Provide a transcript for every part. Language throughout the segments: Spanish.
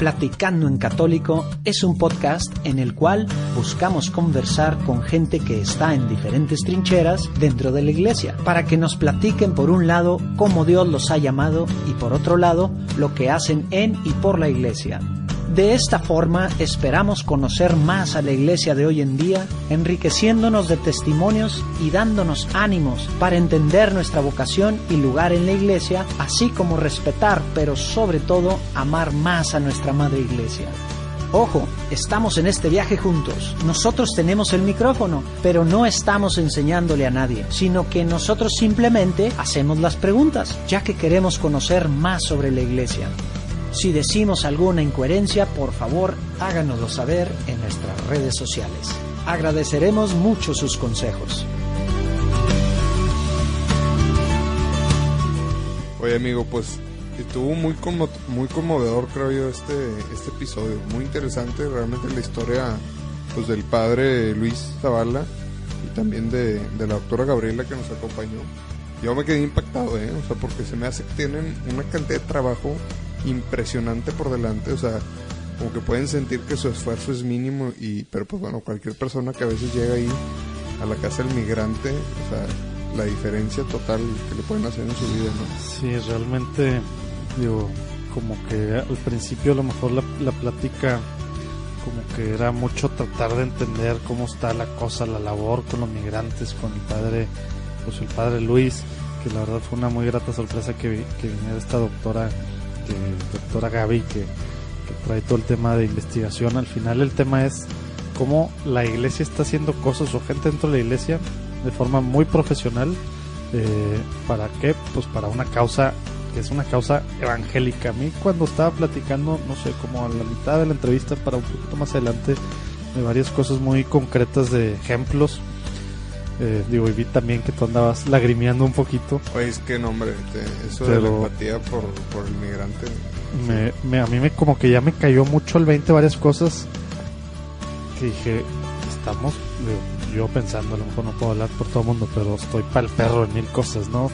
Platicando en Católico es un podcast en el cual buscamos conversar con gente que está en diferentes trincheras dentro de la iglesia, para que nos platiquen por un lado cómo Dios los ha llamado y por otro lado lo que hacen en y por la iglesia. De esta forma esperamos conocer más a la iglesia de hoy en día, enriqueciéndonos de testimonios y dándonos ánimos para entender nuestra vocación y lugar en la iglesia, así como respetar, pero sobre todo amar más a nuestra madre iglesia. Ojo, estamos en este viaje juntos. Nosotros tenemos el micrófono, pero no estamos enseñándole a nadie, sino que nosotros simplemente hacemos las preguntas, ya que queremos conocer más sobre la iglesia. Si decimos alguna incoherencia, por favor háganoslo saber en nuestras redes sociales. Agradeceremos mucho sus consejos. Oye amigo, pues estuvo muy muy conmovedor creo yo este este episodio, muy interesante realmente la historia pues del padre Luis Zavala y también de, de la doctora Gabriela que nos acompañó. Yo me quedé impactado, ¿eh? o sea, porque se me hace que tienen una cantidad de trabajo impresionante por delante, o sea, como que pueden sentir que su esfuerzo es mínimo y pero pues bueno, cualquier persona que a veces llega ahí a la casa del migrante, o sea, la diferencia total que le pueden hacer en su vida, ¿no? Sí, realmente digo, como que al principio a lo mejor la, plática como que era mucho tratar de entender cómo está la cosa, la labor con los migrantes, con el padre, pues el padre Luis, que la verdad fue una muy grata sorpresa que, que viniera esta doctora doctora Gaby, que, trae todo el tema de investigación. Al final el tema es cómo la iglesia está haciendo cosas o gente dentro de la iglesia de forma muy profesional. Eh, ¿Para qué? Pues para una causa que es una causa evangélica. A mí cuando estaba platicando, no sé, como a la mitad de la entrevista, para un poquito más adelante, de varias cosas muy concretas de ejemplos eh, digo, y vi también que tú andabas lagrimeando un poquito. Oye, es que no, hombre, eso de la empatía por, por el migrante. Me, a mí me como que ya me cayó mucho el 20 varias cosas que dije, estamos, yo pensando, a lo mejor no puedo hablar por todo el mundo, pero estoy para el perro en mil cosas, ¿no?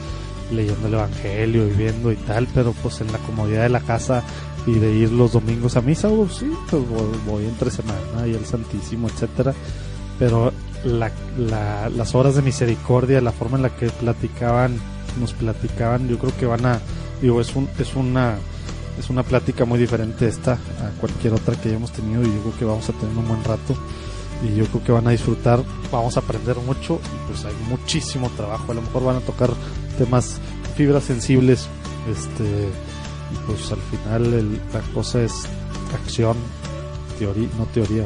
Leyendo el Evangelio y viendo y tal, pero pues en la comodidad de la casa y de ir los domingos a misa, pues sí, pues voy, voy entre semana y el Santísimo, etcétera. Pero la, las horas de misericordia, la forma en la que platicaban, nos platicaban, yo creo que van a, digo, es, un, es una es una plática muy diferente esta a cualquier otra que hayamos tenido y yo creo que vamos a tener un buen rato y yo creo que van a disfrutar, vamos a aprender mucho y pues hay muchísimo trabajo, a lo mejor van a tocar temas, fibras sensibles, este y pues al final la cosa es acción, teoría, no teoría,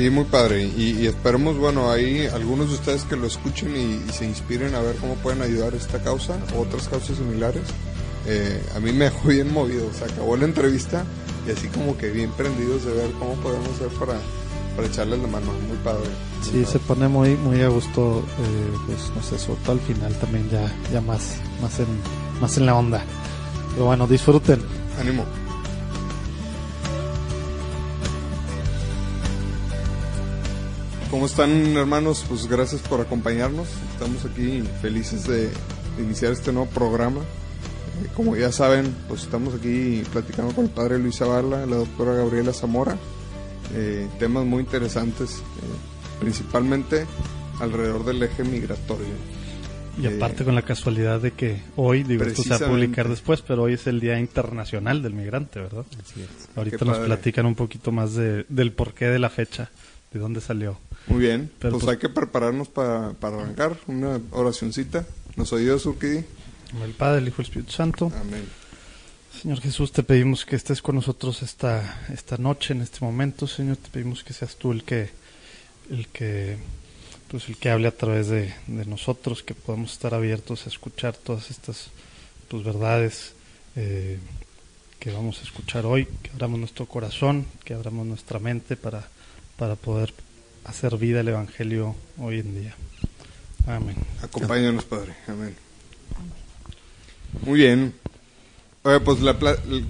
Sí, muy padre. Y, esperemos, bueno, hay algunos de ustedes que lo escuchen y, se inspiren a ver cómo pueden ayudar a esta causa o otras causas similares. Eh, a mí me dejó bien movido. Se acabó la entrevista y así como que bien prendidos de ver cómo podemos hacer para, para echarles la mano. Muy padre. sí, se pone muy muy a gusto, eh, pues no sé, sobre todo al final también ya, ya más, más, en, más en la onda. Pero bueno, disfruten. Ánimo. ¿Cómo están hermanos? Pues gracias por acompañarnos. Estamos aquí felices de, iniciar este nuevo programa. Eh, como ya saben, pues estamos aquí platicando con el padre Luis Zavala, la doctora Gabriela Zamora. Eh, temas muy interesantes, eh, principalmente alrededor del eje migratorio. Y aparte con la casualidad de que hoy, digo, esto se va a publicar después, pero hoy es el Día Internacional del Migrante, ¿verdad? Ahorita nos platican un poquito más de, del porqué de la fecha, de dónde salió. Muy bien, pues, pues, hay que prepararnos para, arrancar una oracioncita. Nos ayuda Surquidi. El Padre, el Hijo y el Espíritu Santo. Amén. Señor Jesús, te pedimos que estés con nosotros esta, esta noche, en este momento, Señor. Te pedimos que seas tú el que, el que, pues el que hable a través de, nosotros, que podamos estar abiertos a escuchar todas estas tus verdades eh, que vamos a escuchar hoy, que abramos nuestro corazón, que abramos nuestra mente para, para poder hacer vida el Evangelio hoy en día. Amén. Acompáñanos, Padre. Amén. Muy bien. pues la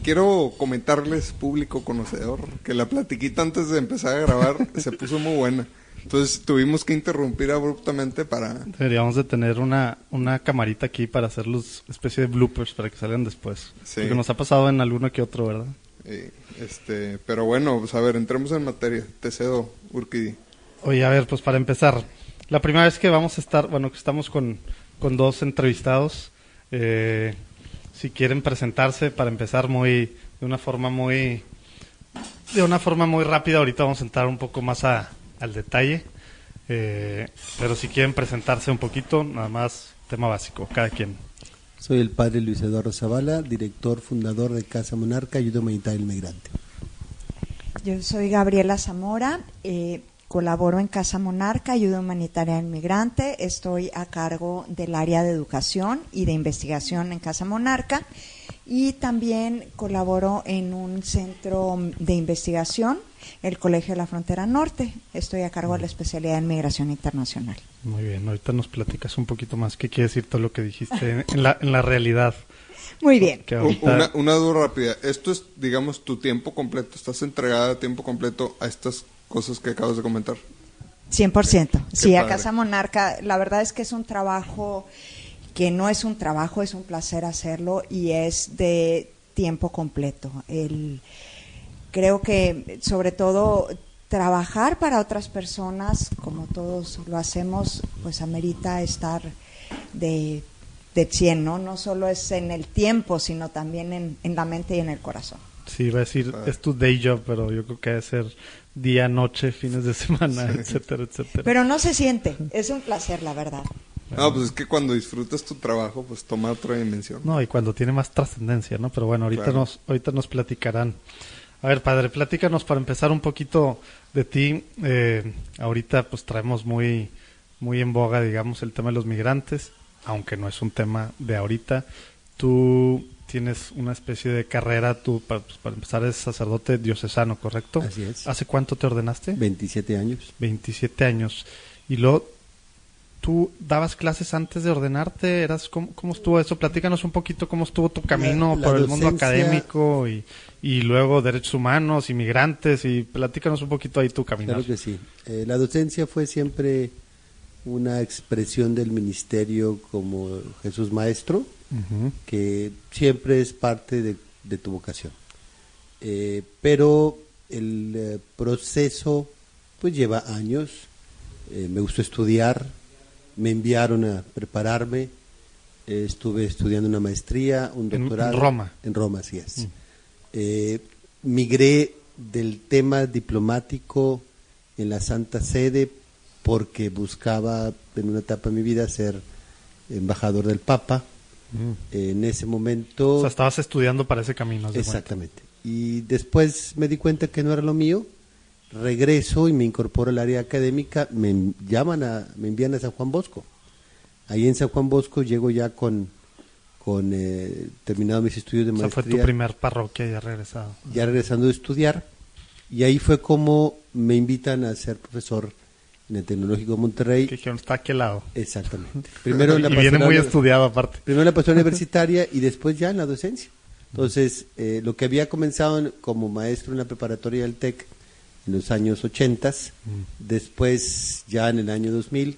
quiero comentarles, público conocedor, que la platiquita antes de empezar a grabar se puso muy buena. Entonces tuvimos que interrumpir abruptamente para... Deberíamos de tener una, una camarita aquí para hacer los especie de bloopers para que salgan después. Sí. Porque nos ha pasado en alguno que otro, ¿verdad? Eh, este, pero bueno, pues a ver, entremos en materia. Te cedo, Urquidi. Oye, a ver, pues para empezar, la primera vez que vamos a estar, bueno, que estamos con, con dos entrevistados, eh, si quieren presentarse para empezar muy, de una forma muy, de una forma muy rápida, ahorita vamos a entrar un poco más a, al detalle, eh, pero si quieren presentarse un poquito, nada más tema básico, cada quien. Soy el padre Luis Eduardo Zavala, director fundador de Casa Monarca, Ayuda Humanitaria al Migrante. Yo soy Gabriela Zamora, eh, colaboro en Casa Monarca, Ayuda Humanitaria al Migrante, estoy a cargo del área de educación y de investigación en Casa Monarca y también colaboro en un centro de investigación, el Colegio de la Frontera Norte. Estoy a cargo de la especialidad en migración internacional. Muy bien, ahorita nos platicas un poquito más qué quiere decir todo lo que dijiste en la, en la realidad. Muy bien. Una, una duda rápida. Esto es, digamos, tu tiempo completo. ¿Estás entregada a tiempo completo a estas cosas que acabas de comentar? 100%. Sí, a padre. Casa Monarca, la verdad es que es un trabajo que no es un trabajo, es un placer hacerlo y es de tiempo completo. El, creo que sobre todo trabajar para otras personas, como todos lo hacemos, pues amerita estar de, de 100, ¿no? No solo es en el tiempo, sino también en, en la mente y en el corazón. Sí, iba a decir, es tu day job, pero yo creo que debe ser día, noche, fines de semana, etcétera, etcétera. Pero no se siente, es un placer, la verdad. No, pues es que cuando disfrutas tu trabajo, pues toma otra dimensión. No, y cuando tiene más trascendencia, ¿no? Pero bueno, ahorita Claro. nos ahorita nos platicarán. A ver, padre, platícanos para empezar un poquito de ti. Eh, ahorita pues traemos muy muy en boga, digamos, el tema de los migrantes, aunque no es un tema de ahorita. Tú tienes una especie de carrera, tú para, pues, para empezar eres sacerdote diocesano, ¿correcto? Así es. ¿Hace cuánto te ordenaste? 27 años. 27 años. Y luego, ¿tú dabas clases antes de ordenarte? ¿Eras, cómo, cómo estuvo eso? Platícanos un poquito cómo estuvo tu camino La- la por el mundo académico y, y luego derechos humanos, inmigrantes y platícanos un poquito ahí tu camino. Claro que sí. Eh, la docencia fue siempre una expresión del ministerio como Jesús Maestro, Que siempre es parte de, de tu vocación. Eh, pero el eh, proceso pues lleva años. Eh, me gustó estudiar, me enviaron a prepararme, estuve estudiando una maestría, un En- en doctorado. Roma. En Roma, así es. Mm. Migré del tema diplomático en la Santa Sede porque buscaba en una etapa de mi vida ser embajador del Papa. Mm. En ese momento... O sea, estabas estudiando para ese camino. de. Exactamente. Y después me di cuenta que no era lo mío. Regreso y me incorporo al área académica. Me llaman a, me envían a San Juan Bosco. Ahí en San Juan Bosco llego ya con, con eh, terminado mis estudios de O sea, fue tu primer parroquia ya regresado. ya regresando de estudiar, y ahí fue como me invitan a ser profesor en el Tecnológico de Monterrey. Que dijeron, está aquí al lado. Exactamente. Primero en la y viene muy estudiado aparte. Primero en la pastoral universitaria y después ya en la docencia. Entonces, eh, lo que había comenzado en- como maestro en la preparatoria del TEC en los años 80, después ya en el año 2000,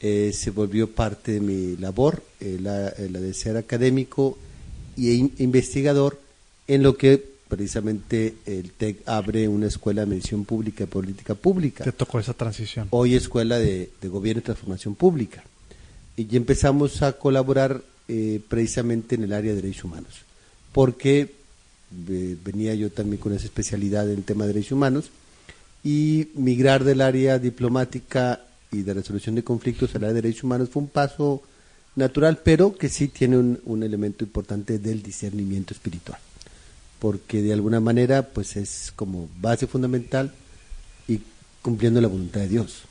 eh, se volvió parte de mi labor, eh, la, eh, la de ser académico e in- investigador en lo que precisamente el TEC abre una escuela de medición pública y política pública Te tocó esa transición. hoy Escuela de, de Gobierno y Transformación Pública. Y ya empezamos a colaborar eh, precisamente en el área de derechos humanos, porque eh, venía yo también con esa especialidad en el tema de derechos humanos, y migrar del área diplomática y de resolución de conflictos al área de derechos humanos fue un paso natural, pero que sí tiene un, un elemento importante del discernimiento espiritual, porque de alguna manera pues es como base fundamental y cumpliendo la voluntad de Dios.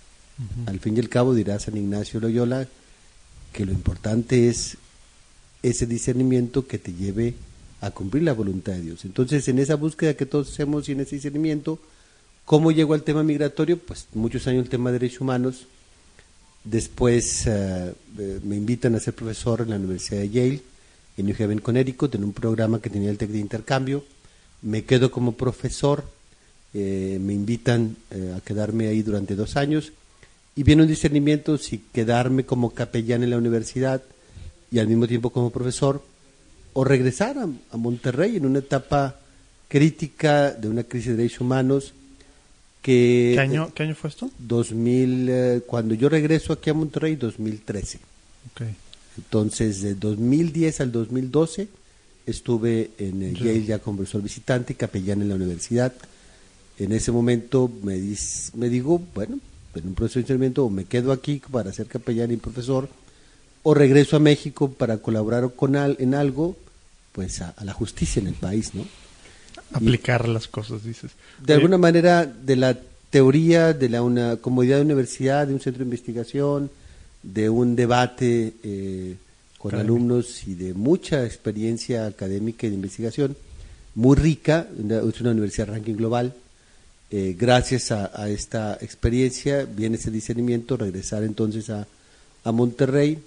Al fin y al cabo dirá San Ignacio Loyola que lo importante es ese discernimiento que te lleve a cumplir la voluntad de Dios. Entonces, en esa búsqueda que todos hacemos y en ese discernimiento, ¿cómo llegó al tema migratorio? Pues muchos años el tema de derechos humanos. Después eh, eh, me invitan a ser profesor en la Universidad de Yale, en New Haven, Connecticut, en un programa que tenía el TEC de intercambio. Me quedo como profesor, eh, me invitan eh, a quedarme ahí durante dos años y viene un discernimiento si quedarme como capellán en la universidad y al mismo tiempo como profesor o regresar a, a Monterrey en una etapa crítica de una crisis de derechos humanos que... ¿Qué año, ¿qué año fue esto? 2000, eh, cuando yo regreso aquí a Monterrey, 2013. Ok. Entonces, de 2010 al 2012 estuve en Ya. Yale ya como profesor visitante y capellán en la universidad. En ese momento me, dis- me digo, bueno, en un proceso de entrenamiento o me quedo aquí para ser capellán y profesor o regreso a México para colaborar con al- en algo, pues a, a la justicia en el país, ¿no? Aplicar las cosas, dices. De Oye, alguna manera, de la teoría de la una comodidad de universidad, de un centro de investigación, de un debate eh, con alumnos y de mucha experiencia académica y de investigación, muy rica, una- es una universidad ranking global. Eh, gracias a, a esta experiencia viene ese discernimiento, regresar entonces a, a Monterrey.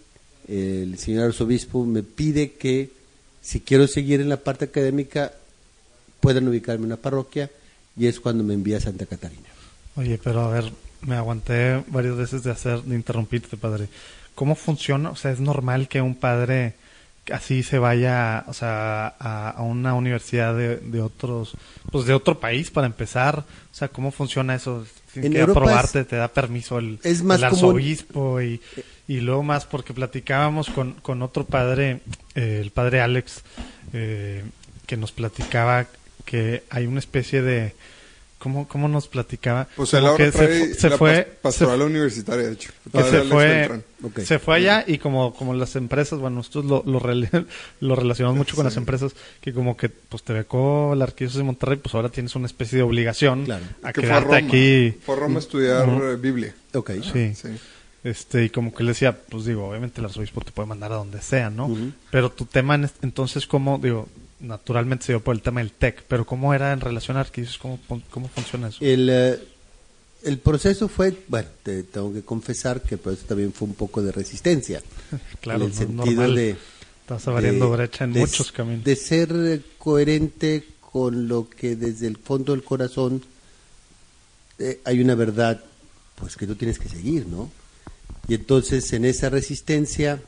el señor arzobispo me pide que si quiero seguir en la parte académica puedan ubicarme en una parroquia y es cuando me envía a Santa Catarina. Oye, pero a ver, me aguanté varias veces de hacer, de interrumpirte, padre. ¿Cómo funciona? O sea, es normal que un padre así se vaya, o sea, a, a una universidad de, de otros, pues de otro país para empezar. O sea, ¿cómo funciona eso? En que Europa aprobarte, es- te da permiso el, es más el común- arzobispo y, y luego más porque platicábamos con, con otro padre, eh, el padre Alex, eh, que nos platicaba que hay una especie de ¿Cómo, cómo nos platicaba? Pues él Como ahora que trae fu- se la fue, pas- pastoral universitaria, de hecho. que se fue, se fue allá y como, como las empresas, bueno, nosotros lo, lo, rele- lo relacionamos mucho con las empresas, que como que pues te becó la Arquidiócesis de Monterrey, pues ahora tienes una especie de obligación Claro. a que fue a quedarte Roma. aquí. Fue a Roma a estudiar eh, Biblia. Ok. Sí. Sí. Este, y como que le decía, pues digo, obviamente el arzobispo te puede mandar a donde sea, ¿no? Pero tu tema, en entonces, ¿cómo, digo, naturalmente se dio por el tema del TEC, pero cómo era en relación a Arquidiócesis? ¿Cómo, cómo funciona eso? El, eh, el proceso fue, bueno, te tengo que confesar que por eso también fue un poco de resistencia. claro, en el sentido normal. de... Estás abriendo brecha en de- muchos caminos. De ser coherente con lo que desde el fondo del corazón eh, hay una verdad, pues que tú tienes que seguir, ¿no? Y entonces en esa resistencia,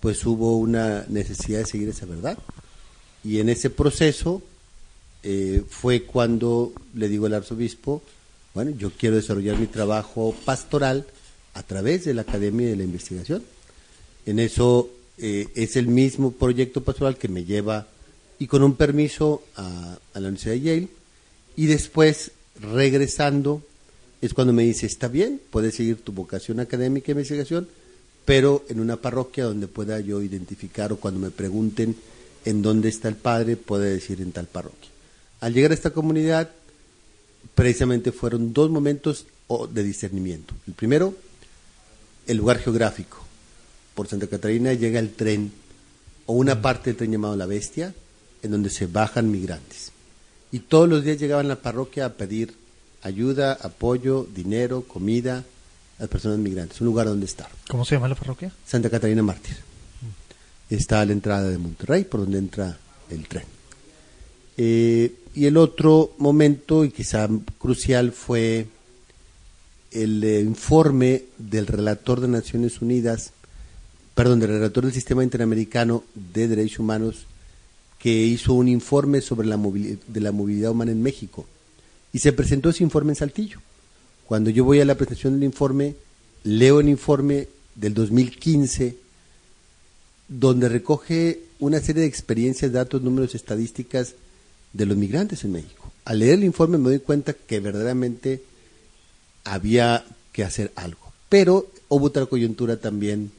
pues hubo una necesidad de seguir esa verdad. Y en ese proceso eh, fue cuando le digo al arzobispo, bueno, yo quiero desarrollar mi trabajo pastoral a través de la Academia de la Investigación. En eso eh, es el mismo proyecto pastoral que me lleva y con un permiso a, a la Universidad de Yale y después regresando es cuando me dice, está bien, puedes seguir tu vocación académica de investigación, pero en una parroquia donde pueda yo identificar o cuando me pregunten en dónde está el padre, puede decir en tal parroquia. Al llegar a esta comunidad, precisamente fueron dos momentos de discernimiento. El primero, el lugar geográfico. Por Santa Catarina llega el tren, o una parte del tren llamado La Bestia, en donde se bajan migrantes. Y todos los días llegaban a la parroquia a pedir ayuda, apoyo, dinero, comida a las personas migrantes, un lugar donde estar. ¿Cómo se llama la parroquia? Santa Catarina Mártir. Está a la entrada de Monterrey, por donde entra el tren. Eh, y el otro momento, y quizá crucial, fue el eh, informe del relator de Naciones Unidas, perdón, del relator del Sistema Interamericano de Derechos Humanos, que hizo un informe sobre la de la movilidad humana en México. Y se presentó ese informe en Saltillo. Cuando yo voy a la presentación del informe, leo el informe del 2015, donde recoge una serie de experiencias, datos, números, estadísticas de los migrantes en México. Al leer el informe me doy cuenta que verdaderamente había que hacer algo. Pero hubo otra coyuntura también,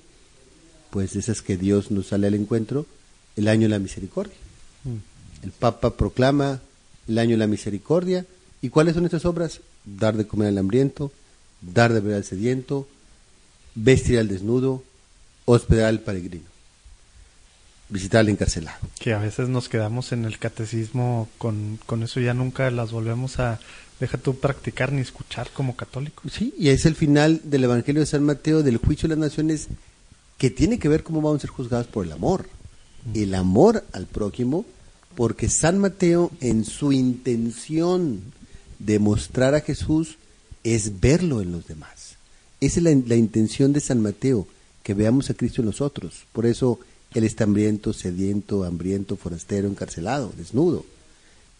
pues esas que Dios nos sale al encuentro, el año de la misericordia. El Papa proclama el año de la misericordia. ¿Y cuáles son estas obras? Dar de comer al hambriento, dar de beber al sediento, vestir al desnudo, hospedar al peregrino, visitar al encarcelado. Que a veces nos quedamos en el catecismo con, con eso ya nunca las volvemos a, deja tú practicar ni escuchar como católicos. Sí, y es el final del Evangelio de San Mateo, del juicio de las naciones, que tiene que ver cómo vamos a ser juzgados por el amor. El amor al prójimo, porque San Mateo en su intención de mostrar a Jesús es verlo en los demás. Esa es la, la intención de San Mateo, que veamos a Cristo en nosotros. Por eso Él está hambriento, sediento, hambriento, forastero, encarcelado, desnudo.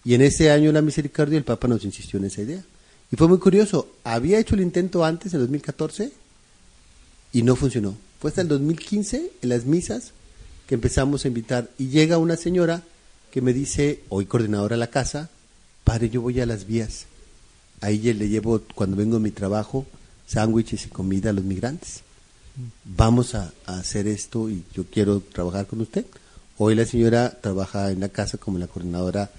Y en ese año la misericordia el Papa nos insistió en esa idea. Y fue muy curioso, había hecho el intento antes, en 2014, y no funcionó. Fue hasta el 2015, en las misas, que empezamos a invitar. Y llega una señora que me dice, hoy coordinadora de la casa, padre, yo voy a las vías. Ahí le llevo, cuando vengo a mi trabajo, sándwiches y comida a los migrantes. Vamos a, hacer esto y yo quiero trabajar con usted. Hoy la señora trabaja en la casa como la coordinadora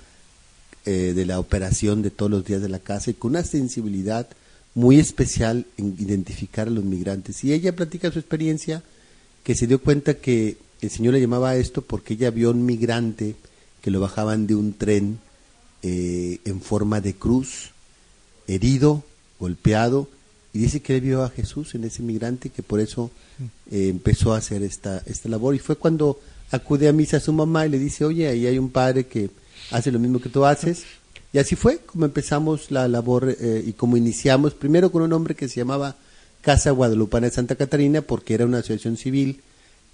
eh, de la operación de todos los días de la casa y con una sensibilidad muy especial en identificar a los migrantes. Y ella platica su experiencia, que se dio cuenta que el Señor le llamaba a esto porque ella vio un migrante que lo bajaban de un tren eh, en forma de cruz, herido, golpeado, y dice que él vio a Jesús en ese migrante que por eso eh, empezó a hacer esta, esta labor. Y fue cuando acude a misa a su mamá y le dice, oye, ahí hay un padre que hace lo mismo que tú haces. Y así fue como empezamos la labor eh, y como iniciamos, primero con un hombre que se llamaba Casa Guadalupana de Santa Catarina, porque era una asociación civil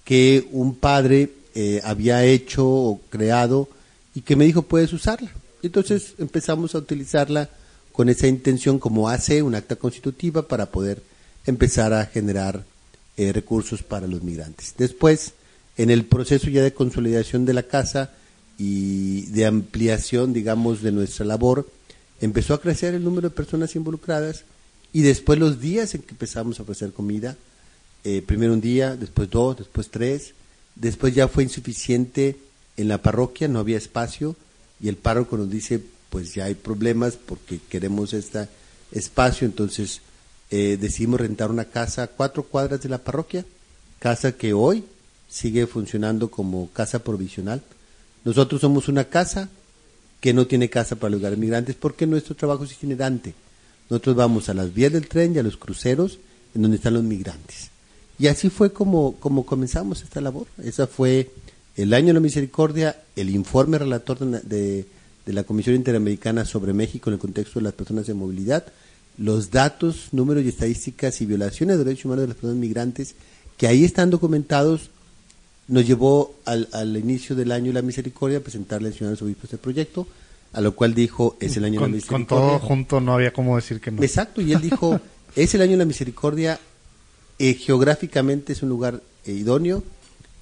que un padre eh, había hecho o creado y que me dijo, puedes usarla. Entonces empezamos a utilizarla con esa intención como hace un acta constitutiva para poder empezar a generar eh, recursos para los migrantes. Después, en el proceso ya de consolidación de la casa y de ampliación, digamos, de nuestra labor, empezó a crecer el número de personas involucradas y después los días en que empezamos a ofrecer comida, eh, primero un día, después dos, después tres, después ya fue insuficiente en la parroquia, no había espacio y el párroco nos dice, pues ya hay problemas porque queremos este espacio, entonces eh, decidimos rentar una casa a cuatro cuadras de la parroquia, casa que hoy sigue funcionando como casa provisional. Nosotros somos una casa que no tiene casa para lugares migrantes porque nuestro trabajo es itinerante. Nosotros vamos a las vías del tren y a los cruceros en donde están los migrantes. Y así fue como, como comenzamos esta labor. Esa fue el año de la misericordia, el informe relator de, de la Comisión Interamericana sobre México en el contexto de las personas de movilidad, los datos, números y estadísticas y violaciones de derechos humanos de las personas migrantes que ahí están documentados, nos llevó al, al inicio del año de la misericordia a presentarle al señor obispo este proyecto, a lo cual dijo, es el año con, de la misericordia. Con todo junto no había como decir que no. Exacto, y él dijo, es el año de la misericordia, eh, geográficamente es un lugar eh, idóneo,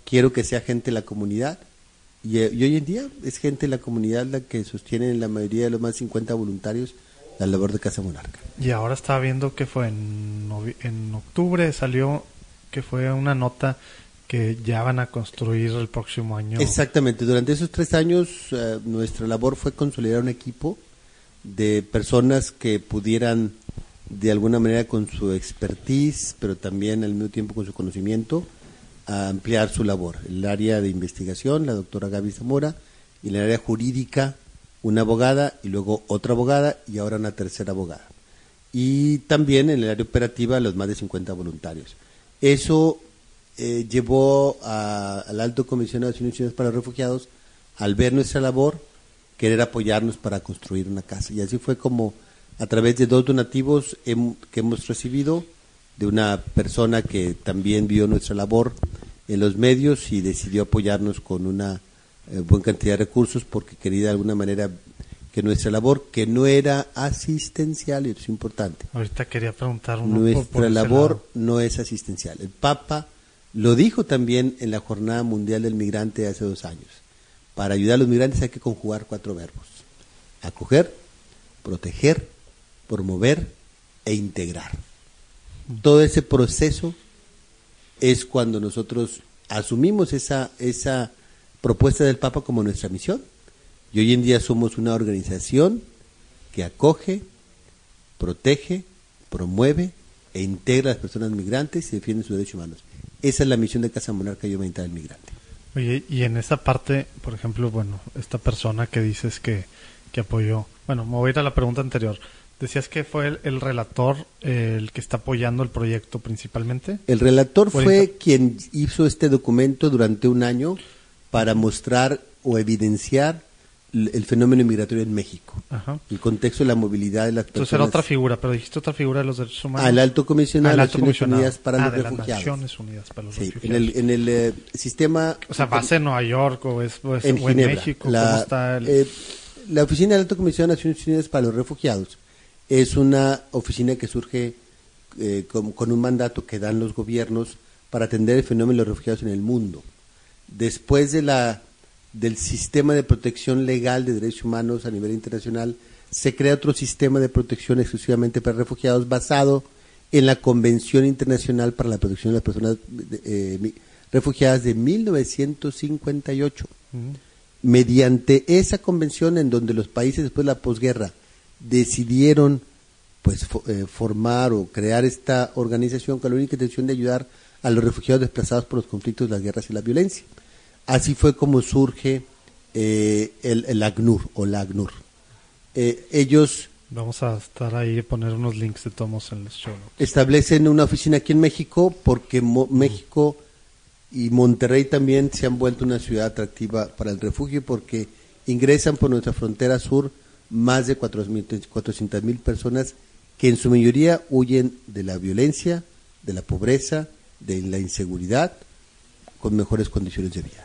quiero que sea gente de la comunidad, y, eh, y, hoy en día es gente de la comunidad la que sostiene en la mayoría de los más de 50 voluntarios la labor de Casa Monarca. Y ahora estaba viendo que fue en, en octubre, salió que fue una nota que ya van a construir el próximo año. Exactamente, durante esos tres años uh, nuestra labor fue consolidar un equipo de personas que pudieran de alguna manera con su expertise, pero también al mismo tiempo con su conocimiento, a ampliar su labor. El área de investigación, la doctora Gaby Zamora, y en el área jurídica, una abogada, y luego otra abogada, y ahora una tercera abogada. Y también en el área operativa, los más de 50 voluntarios. Eso eh, llevó a, al Alto Comisionado de Naciones Unidas para Refugiados, al ver nuestra labor, querer apoyarnos para construir una casa. Y así fue como, a través de dos donativos que hemos recibido, de una persona que también vio nuestra labor en los medios y decidió apoyarnos con una eh, buena cantidad de recursos porque quería de alguna manera que nuestra labor, que no era asistencial, y eso es importante. Ahorita quería preguntar uno Nuestra por, por labor no es asistencial. El Papa lo dijo también en la Jornada Mundial del Migrante hace dos años. Para ayudar a los migrantes hay que conjugar cuatro verbos. Acoger, proteger, promover e integrar. Todo ese proceso es cuando nosotros asumimos esa, esa propuesta del Papa como nuestra misión. Y hoy en día somos una organización que acoge, protege, promueve e integra a las personas migrantes y defiende sus derechos humanos. Esa es la misión de Casa Monarca y Humanidad del Migrante. Oye, y en esa parte, por ejemplo, bueno, esta persona que dices que, que apoyó, bueno, me voy a ir a la pregunta anterior. Decías que fue el, el relator eh, el que está apoyando el proyecto principalmente. El relator fue ejemplo. quien hizo este documento durante un año para mostrar o evidenciar l- el fenómeno migratorio en México, Ajá. el contexto de la movilidad de las Entonces personas. era otra figura, pero dijiste otra figura de los derechos humanos. Al alto comisionado Al de alto Naciones comisionado. Unidas para Ah, los de las refugiados. Naciones Unidas para los Sí, en refugiados. el, en el eh, sistema O sea, base en Nueva York o es o es- en o en Ginebra. México, La- ¿cómo está el...? eh, la Oficina de Alta Comisión de Naciones Unidas para los Refugiados es una oficina que surge eh, con, con un mandato que dan los gobiernos para atender el fenómeno de los refugiados en el mundo. Después de la, del sistema de protección legal de derechos humanos a nivel internacional, se crea otro sistema de protección exclusivamente para refugiados basado en la Convención Internacional para la Protección de las Personas eh, Refugiadas de 1958. Mediante esa convención en donde los países después de la posguerra decidieron pues eh, formar o crear esta organización con la única intención de ayudar a los refugiados desplazados por los conflictos, las guerras y la violencia. Así fue como surge eh, el, el ACNUR o la ACNUR. Eh, ellos Vamos a estar ahí y poner unos links de tomos en los show notes. establecen una oficina aquí en México porque Mo- México y Monterrey también se han vuelto una ciudad atractiva para el refugio porque ingresan por nuestra frontera sur más de 400 mil personas que en su mayoría huyen de la violencia, de la pobreza, de la inseguridad, con mejores condiciones de vida.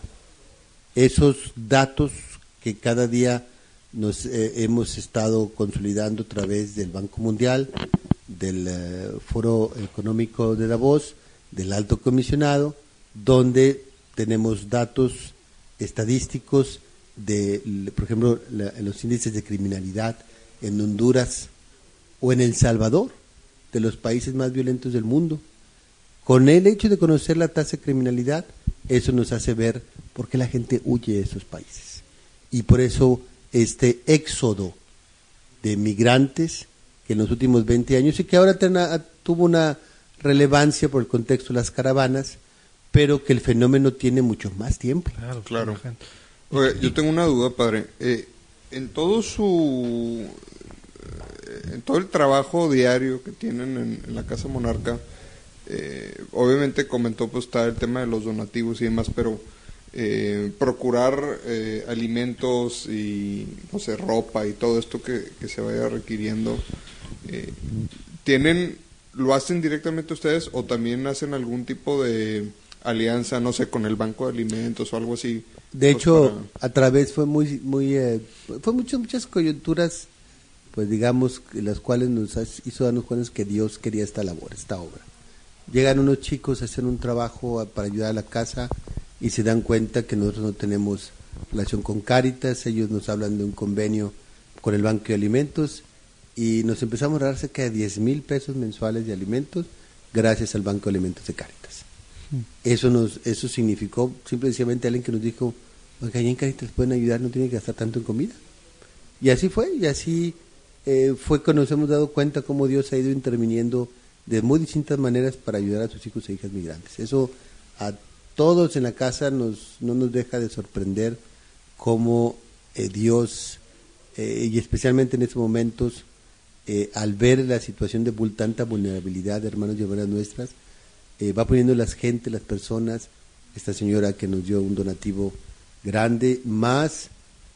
Esos datos que cada día nos eh, hemos estado consolidando a través del Banco Mundial, del eh, Foro Económico de Davos, del Alto Comisionado, donde tenemos datos estadísticos de, por ejemplo, la- los índices de criminalidad en Honduras o en El Salvador, de los países más violentos del mundo. Con el hecho de conocer la tasa de criminalidad, eso nos hace ver por qué la gente huye de esos países. Y por eso este éxodo de migrantes que en los últimos 20 años y que ahora tena- tuvo una relevancia por el contexto de las caravanas, pero que el fenómeno tiene mucho más tiempo. Claro, Claro. Oye, yo tengo una duda, padre. Eh, en todo su. eh, En todo el trabajo diario que tienen en, en la Casa Monarca, eh, obviamente comentó pues está el tema de los donativos y demás, pero eh, procurar eh, alimentos y, no sé, ropa y todo esto que, que se vaya requiriendo, eh, ¿tienen, lo hacen directamente ustedes o también hacen algún tipo de alianza, no sé, con el Banco de Alimentos o algo así? De pues, hecho, para- a través fue muy, muy, eh, fue muchas, muchas coyunturas, pues digamos, que las cuales nos hizo darnos cuenta que Dios quería esta labor, esta obra. Llegan unos chicos a hacer un trabajo para ayudar a la casa y se dan cuenta que nosotros no tenemos relación con Cáritas, ellos nos hablan de un convenio con el Banco de Alimentos y nos empezamos a dar cerca de 10 mil pesos mensuales de alimentos gracias al Banco de Alimentos de Cáritas. Eso nos eso significó simplemente alguien que nos dijo, oiga, en Caritas pueden ayudar, no tienen que gastar tanto en comida. Y así fue, y así eh, fue que nos hemos dado cuenta cómo Dios ha ido interviniendo de muy distintas maneras para ayudar a sus hijos e hijas migrantes. Eso a todos en la casa nos, no nos deja de sorprender cómo eh, Dios, eh, y especialmente en estos momentos, al ver la situación de tanta vulnerabilidad de hermanos y hermanas nuestras, eh, va poniendo las gente, las personas, esta señora que nos dio un donativo grande, más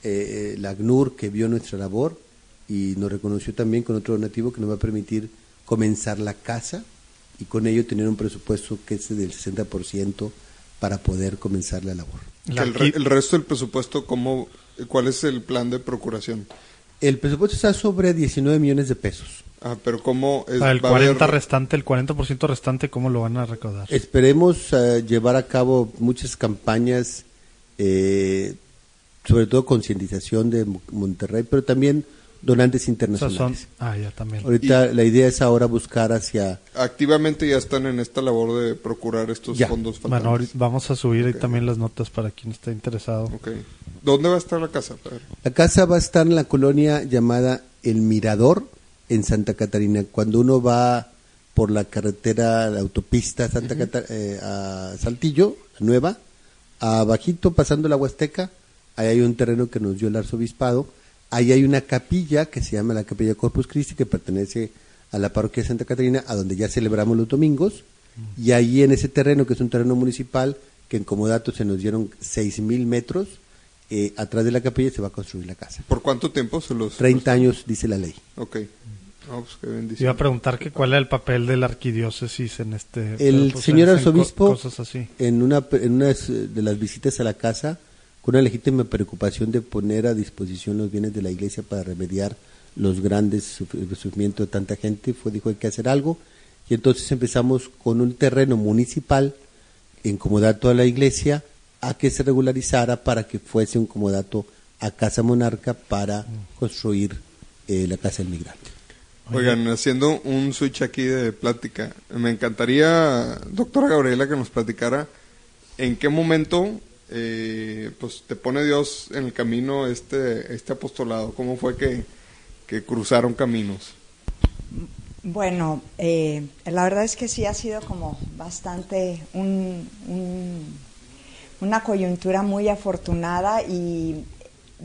eh, la ACNUR que vio nuestra labor y nos reconoció también con otro donativo que nos va a permitir comenzar la casa y con ello tener un presupuesto que es del 60% para poder comenzar la labor. La el, re- el resto del presupuesto, ¿cómo, ¿cuál es el plan de procuración? El presupuesto está sobre 19 millones de pesos. Ah, pero ¿cómo es? El va a haber- 40 restante, el 40% restante, ¿cómo lo van a recaudar? Esperemos eh, llevar a cabo muchas campañas, eh, sobre todo concientización de Mo- Monterrey, pero también donantes sea, son, internacionales. ah, ya también. Ahorita la idea es ahora buscar hacia... Activamente ya están en esta labor de procurar estos Ya. fondos Bueno, faltantes. ahorita vamos a subir ahí Ok. también las notas para quien esté interesado. Ok. ¿Dónde va a estar la casa? La casa va a estar en la colonia llamada El Mirador, en Santa Catarina. Cuando uno va por la carretera, la autopista Santa Cata- eh, a Saltillo, nueva, abajito pasando la Huasteca, ahí hay un terreno que nos dio el arzobispado. Ahí hay una capilla que se llama la Capilla Corpus Christi, que pertenece a la parroquia de Santa Catarina, a donde ya celebramos los domingos. Y ahí en ese terreno, que es un terreno municipal, que en comodato se nos dieron seis mil metros, eh, atrás de la capilla se va a construir la casa. ¿Por cuánto tiempo se los...? 30 años, dice la ley. Ok. No, pues qué Iba a preguntar que cuál era el papel de la arquidiócesis en este... El pues, señor en- en co- arzobispo, Cosas así. en una, en una de las visitas a la casa, con una legítima preocupación de poner a disposición los bienes de la iglesia para remediar los grandes sufrimientos de tanta gente, fue dijo hay que hacer algo y entonces empezamos con un terreno municipal en comodato a la iglesia a que se regularizara para que fuese un comodato a Casa Monarca para construir eh, la Casa del Migrante. Oigan, haciendo un switch aquí de plática, me encantaría, doctora Gabriela, que nos platicara en qué momento eh, pues te pone Dios en el camino este, este apostolado, cómo fue que, que cruzaron caminos. Bueno, eh, la verdad es que sí ha sido como bastante un, una coyuntura muy afortunada y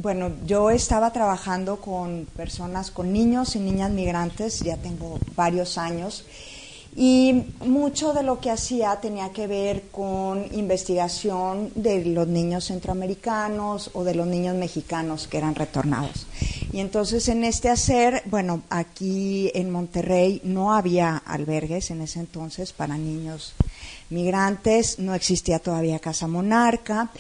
bueno, yo estaba trabajando con personas, con niños y niñas migrantes, ya tengo varios años, y mucho de lo que hacía tenía que ver con investigación de los niños centroamericanos o de los niños mexicanos que eran retornados. Y entonces en este hacer, bueno, aquí en Monterrey no había albergues en ese entonces para niños migrantes, no existía todavía Casa Monarca.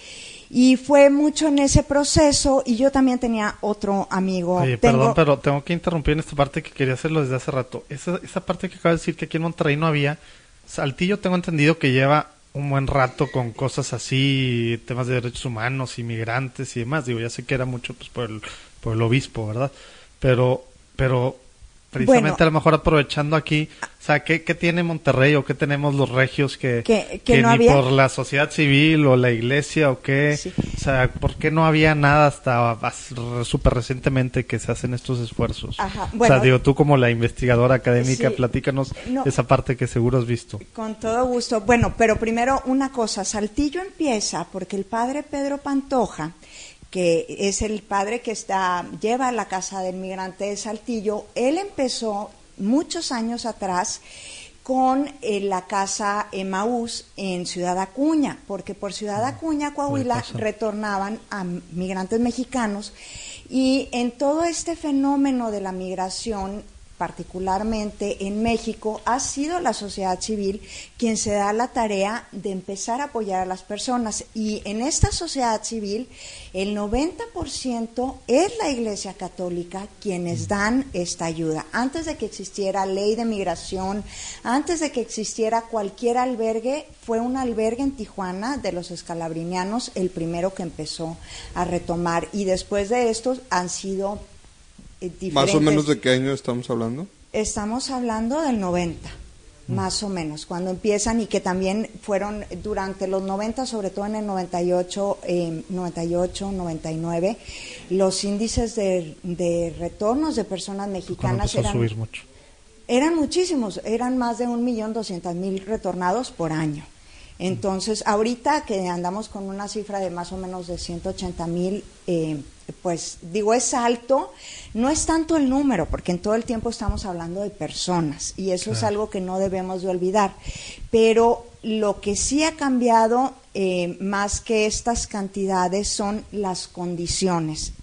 Y fue mucho en ese proceso y yo también tenía otro amigo. Oye, perdón, pero tengo que interrumpir en esta parte que quería hacerlo desde hace rato. Esa, esa parte que acaba de decir que aquí en Monterrey no había, Saltillo tengo entendido que lleva un buen rato con cosas así, temas de derechos humanos, inmigrantes y demás. Digo, ya sé que era mucho pues por el, por el obispo, ¿verdad? Pero, pero precisamente a lo mejor aprovechando aquí, o sea, ¿qué, tiene Monterrey o qué tenemos los regios que, que, ni por la sociedad civil o la iglesia o qué, o sea, ¿por qué no había nada hasta súper recientemente que se hacen estos esfuerzos? o sea, digo, tú como la investigadora académica, platícanos esa parte que seguro has visto. Con todo gusto. Bueno, pero primero una cosa, Saltillo empieza porque el padre Pedro Pantoja, que es el padre que está, lleva la casa del migrante de Saltillo, él empezó muchos años atrás con eh, la casa Emaús en Ciudad Acuña, porque por Ciudad mm, Acuña, Coahuila, retornaban a migrantes mexicanos. Y en todo este fenómeno de la migración particularmente en México, ha sido la sociedad civil quien se da la tarea de empezar a apoyar a las personas. Y en esta sociedad civil, el 90% es la Iglesia Católica quienes dan esta ayuda. Antes de que existiera ley de migración, antes de que existiera cualquier albergue, fue un albergue en Tijuana de los escalabrinianos el primero que empezó a retomar. Y después de estos han sido eh, ¿Más o menos de qué año estamos hablando? Estamos hablando del 90, mm. más o menos, cuando empiezan y que también fueron durante los 90, sobre todo en el 98, 98 99, los índices de, retornos de personas mexicanas eran, subir mucho. eran muchísimos, eran más de un millón doscientos mil retornados por año. Entonces, ahorita que andamos con una cifra de más o menos de 180 mil, eh, pues digo, es alto, no es tanto el número, porque en todo el tiempo estamos hablando de personas y eso es algo que no debemos de olvidar. Pero lo que sí ha cambiado eh, más que estas cantidades son las condiciones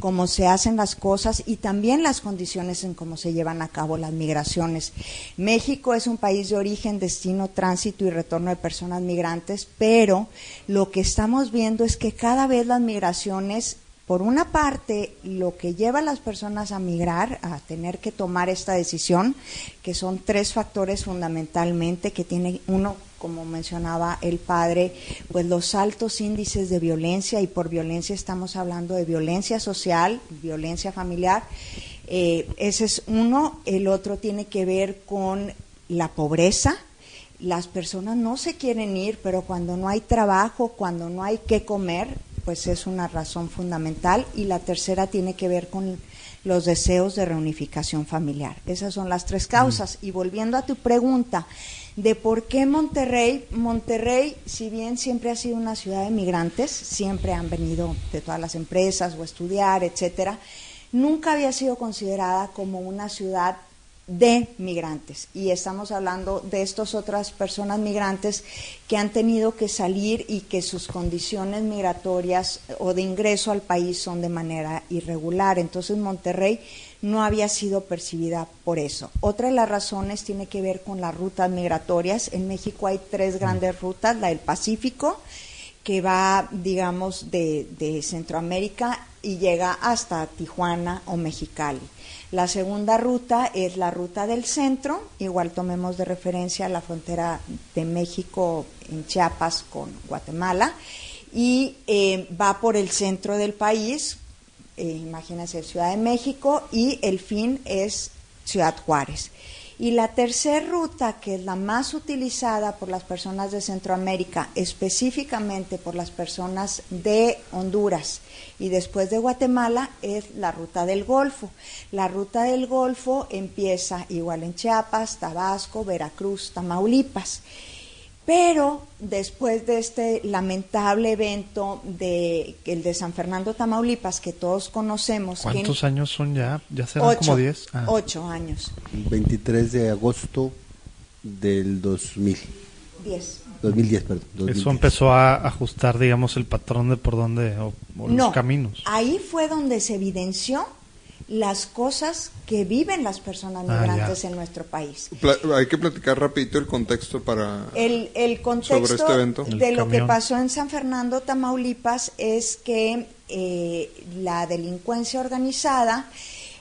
cómo se hacen las cosas y también las condiciones en cómo se llevan a cabo las migraciones. México es un país de origen, destino, tránsito y retorno de personas migrantes, pero lo que estamos viendo es que cada vez las migraciones por una parte, lo que lleva a las personas a migrar, a tener que tomar esta decisión, que son tres factores fundamentalmente, que tiene uno, como mencionaba el padre, pues los altos índices de violencia, y por violencia estamos hablando de violencia social, violencia familiar. Eh, ese es uno. El otro tiene que ver con la pobreza, las personas no se quieren ir, pero cuando no hay trabajo, cuando no hay qué comer, pues es una razón fundamental y la tercera tiene que ver con los deseos de reunificación familiar. Esas son las tres causas. Mm. Y volviendo a tu pregunta de por qué Monterrey, Monterrey, si bien siempre ha sido una ciudad de migrantes, siempre han venido de todas las empresas o estudiar, etcétera, nunca había sido considerada como una ciudad de migrantes. Y estamos hablando de estas otras personas migrantes que han tenido que salir y que sus condiciones migratorias o de ingreso al país son de manera irregular. Entonces Monterrey no había sido percibida por eso. Otra de las razones tiene que ver con las rutas migratorias. En México hay tres grandes rutas, la del Pacífico, que va, digamos, de, de Centroamérica y llega hasta Tijuana o Mexicali. La segunda ruta es la ruta del centro, igual tomemos de referencia la frontera de México en Chiapas con Guatemala, y eh, va por el centro del país, eh, imagínense Ciudad de México, y el fin es Ciudad Juárez. Y la tercera ruta, que es la más utilizada por las personas de Centroamérica, específicamente por las personas de Honduras y después de Guatemala, es la ruta del Golfo. La ruta del Golfo empieza igual en Chiapas, Tabasco, Veracruz, Tamaulipas. Pero después de este lamentable evento de el de San Fernando Tamaulipas que todos conocemos. ¿Cuántos años son ya? ¿Ya serán como 10? Ah. Ocho años. 23 de agosto del 2000. 10. 2010, perdón. Eso empezó a ajustar, digamos, el patrón de por dónde, o, los caminos. Ahí fue donde se evidenció las cosas que viven las personas ah, migrantes en nuestro país. hay que platicar rapidito el contexto para el, el contexto este evento. de lo que pasó en San Fernando, Tamaulipas, es que eh, la delincuencia organizada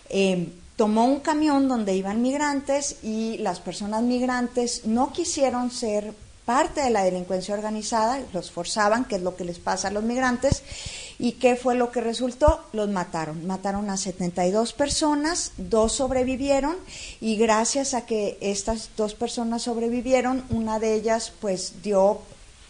eh, tomó un camión donde iban migrantes y las personas migrantes no quisieron ser parte de la delincuencia organizada, los forzaban, que es lo que les pasa a los migrantes, ¿Y qué fue lo que resultó? Los mataron. Mataron a 72 personas, dos sobrevivieron y gracias a que estas dos personas sobrevivieron, una de ellas pues dio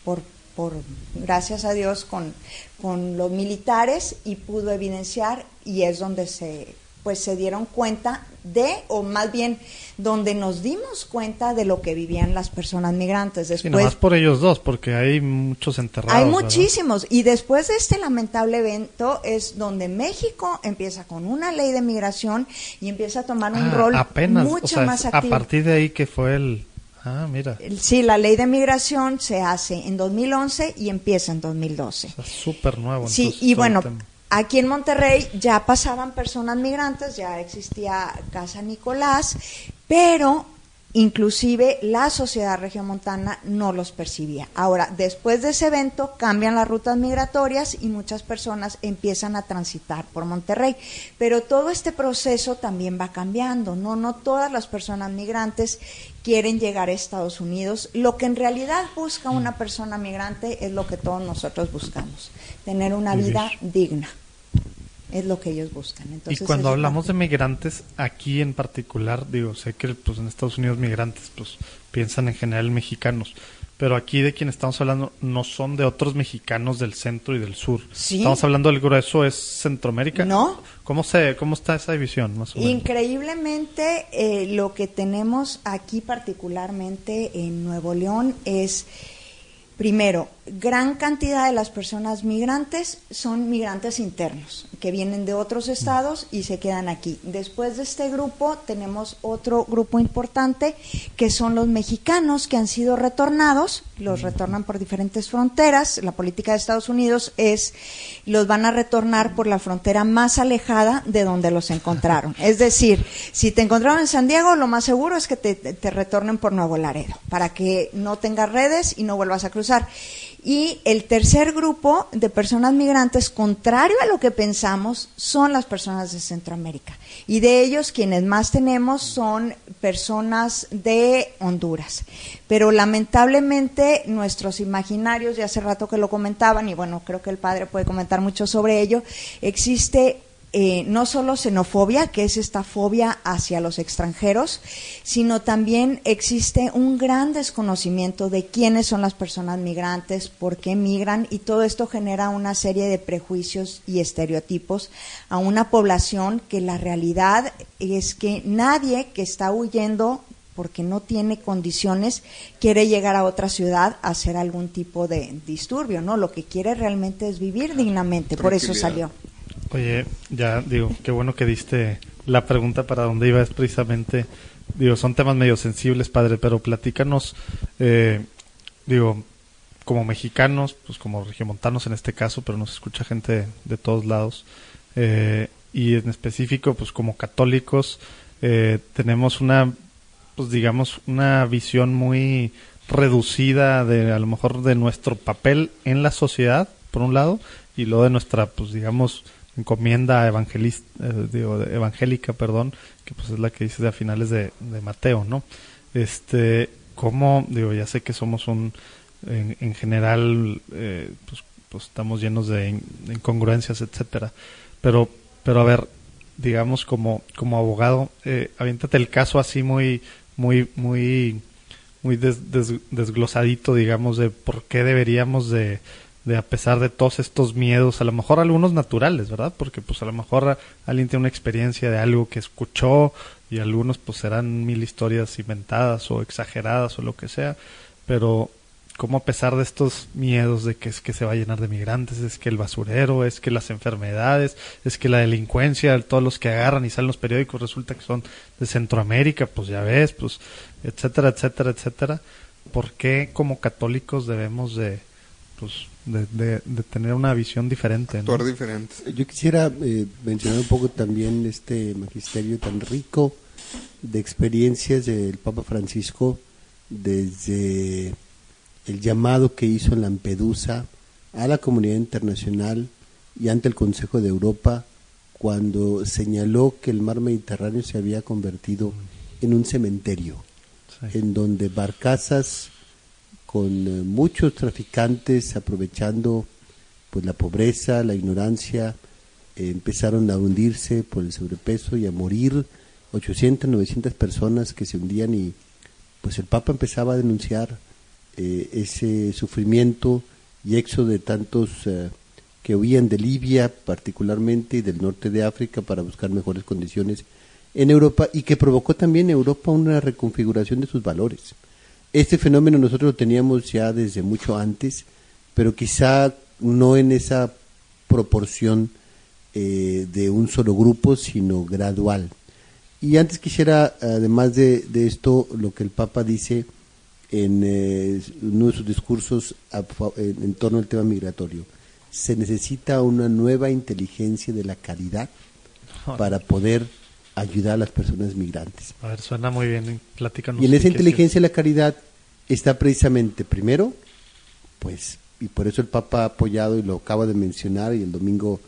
por, por gracias a Dios con, con los militares y pudo evidenciar y es donde se pues se dieron cuenta de, o más bien donde nos dimos cuenta de lo que vivían las personas migrantes. Después, más por ellos dos, porque hay muchos enterrados. Hay muchísimos. Y después de este lamentable evento es donde México empieza con una ley de migración y empieza a tomar un ah, rol mucho más activo. A partir de ahí que fue el... Ah, mira. Sí, la ley de migración se hace en 2011 y empieza en 2012. Es súper nuevo. Sí, y bueno, Aquí en Monterrey ya pasaban personas migrantes, ya existía Casa Nicolás, pero inclusive la sociedad regiomontana no los percibía. Ahora, después de ese evento cambian las rutas migratorias y muchas personas empiezan a transitar por Monterrey, pero todo este proceso también va cambiando, no no todas las personas migrantes quieren llegar a Estados Unidos. Lo que en realidad busca una persona migrante es lo que todos nosotros buscamos, tener una vida digna es lo que ellos buscan. y cuando hablamos de migrantes, aquí en particular, digo, sé que pues, en Estados Unidos migrantes pues piensan en general mexicanos, pero aquí de quien estamos hablando no son de otros mexicanos del centro y del sur. Estamos hablando del grueso es Centroamérica. No. ¿Cómo se cómo está esa división más Increíblemente eh, lo que tenemos aquí particularmente en Nuevo León es Primero, gran cantidad de las personas migrantes son migrantes internos, que vienen de otros estados y se quedan aquí. Después de este grupo tenemos otro grupo importante, que son los mexicanos que han sido retornados, los retornan por diferentes fronteras. La política de Estados Unidos es, los van a retornar por la frontera más alejada de donde los encontraron. Es decir, si te encontraron en San Diego, lo más seguro es que te, te retornen por Nuevo Laredo, para que no tengas redes y no vuelvas a cruzar y el tercer grupo de personas migrantes, contrario a lo que pensamos, son las personas de Centroamérica. Y de ellos quienes más tenemos son personas de Honduras. Pero lamentablemente nuestros imaginarios, ya hace rato que lo comentaban, y bueno, creo que el padre puede comentar mucho sobre ello, existe eh, no solo xenofobia, que es esta fobia hacia los extranjeros, sino también existe un gran desconocimiento de quiénes son las personas migrantes, por qué migran, y todo esto genera una serie de prejuicios y estereotipos a una población que la realidad es que nadie que está huyendo porque no tiene condiciones, quiere llegar a otra ciudad a hacer algún tipo de disturbio, ¿no? Lo que quiere realmente es vivir dignamente, por eso salió. Oye, ya digo, qué bueno que diste la pregunta para dónde iba, es precisamente, digo, son temas medio sensibles, padre, pero platícanos, eh, digo, como mexicanos, pues como regiomontanos en este caso, pero nos escucha gente de, todos lados, eh, y en específico, pues como católicos, eh, tenemos una, pues digamos, una visión muy reducida de a lo mejor de nuestro papel en la sociedad, por un lado, y luego de nuestra, pues digamos, encomienda evangelista, eh, digo, evangélica, perdón, que pues es la que dice a finales de, de Mateo, ¿no? Este, cómo, digo, ya sé que somos un, en, en general, eh, pues, pues, estamos llenos de, incongruencias, etcétera, pero, pero a ver, digamos como, como abogado, eh, aviéntate el caso así muy, muy, muy, muy desglosadito, digamos, de por qué deberíamos de, de a pesar de todos estos miedos, a lo mejor algunos naturales, ¿verdad? Porque pues a lo mejor alguien tiene una experiencia de algo que escuchó y algunos pues serán mil historias inventadas o exageradas o lo que sea, pero como a pesar de estos miedos de que es que se va a llenar de migrantes, es que el basurero, es que las enfermedades, es que la delincuencia, todos los que agarran y salen los periódicos resulta que son de Centroamérica, pues ya ves, pues etcétera, etcétera, etcétera. ¿Por qué como católicos debemos de pues de, tener una visión diferente? Actuar diferente. Yo quisiera eh, mencionar un poco también este magisterio tan rico de experiencias del Papa Francisco desde el llamado que hizo en Lampedusa a la comunidad internacional y ante el Consejo de Europa cuando señaló que el mar Mediterráneo se había convertido en un cementerio, en donde barcazas con eh, muchos traficantes aprovechando pues la pobreza, la ignorancia, eh, empezaron a hundirse por el sobrepeso y a morir 800, 900 personas que se hundían y pues el Papa empezaba a denunciar eh, ese sufrimiento y éxodo de tantos eh, que huían de Libia particularmente y del norte de África para buscar mejores condiciones en Europa y que provocó también en Europa una reconfiguración de sus valores. Este fenómeno nosotros lo teníamos ya desde mucho antes, pero quizá no en esa proporción eh, de un solo grupo, sino gradual. Y antes quisiera, además de, de esto, lo que el Papa dice, en eh, uno de sus discursos en, torno al tema migratorio. Se necesita una nueva inteligencia de la caridad para poder ayudar a las personas migrantes. A ver, suena muy bien, Y en esa inteligencia de la caridad está precisamente, primero, pues, y por eso el Papa ha apoyado y lo acaba de mencionar, y el domingo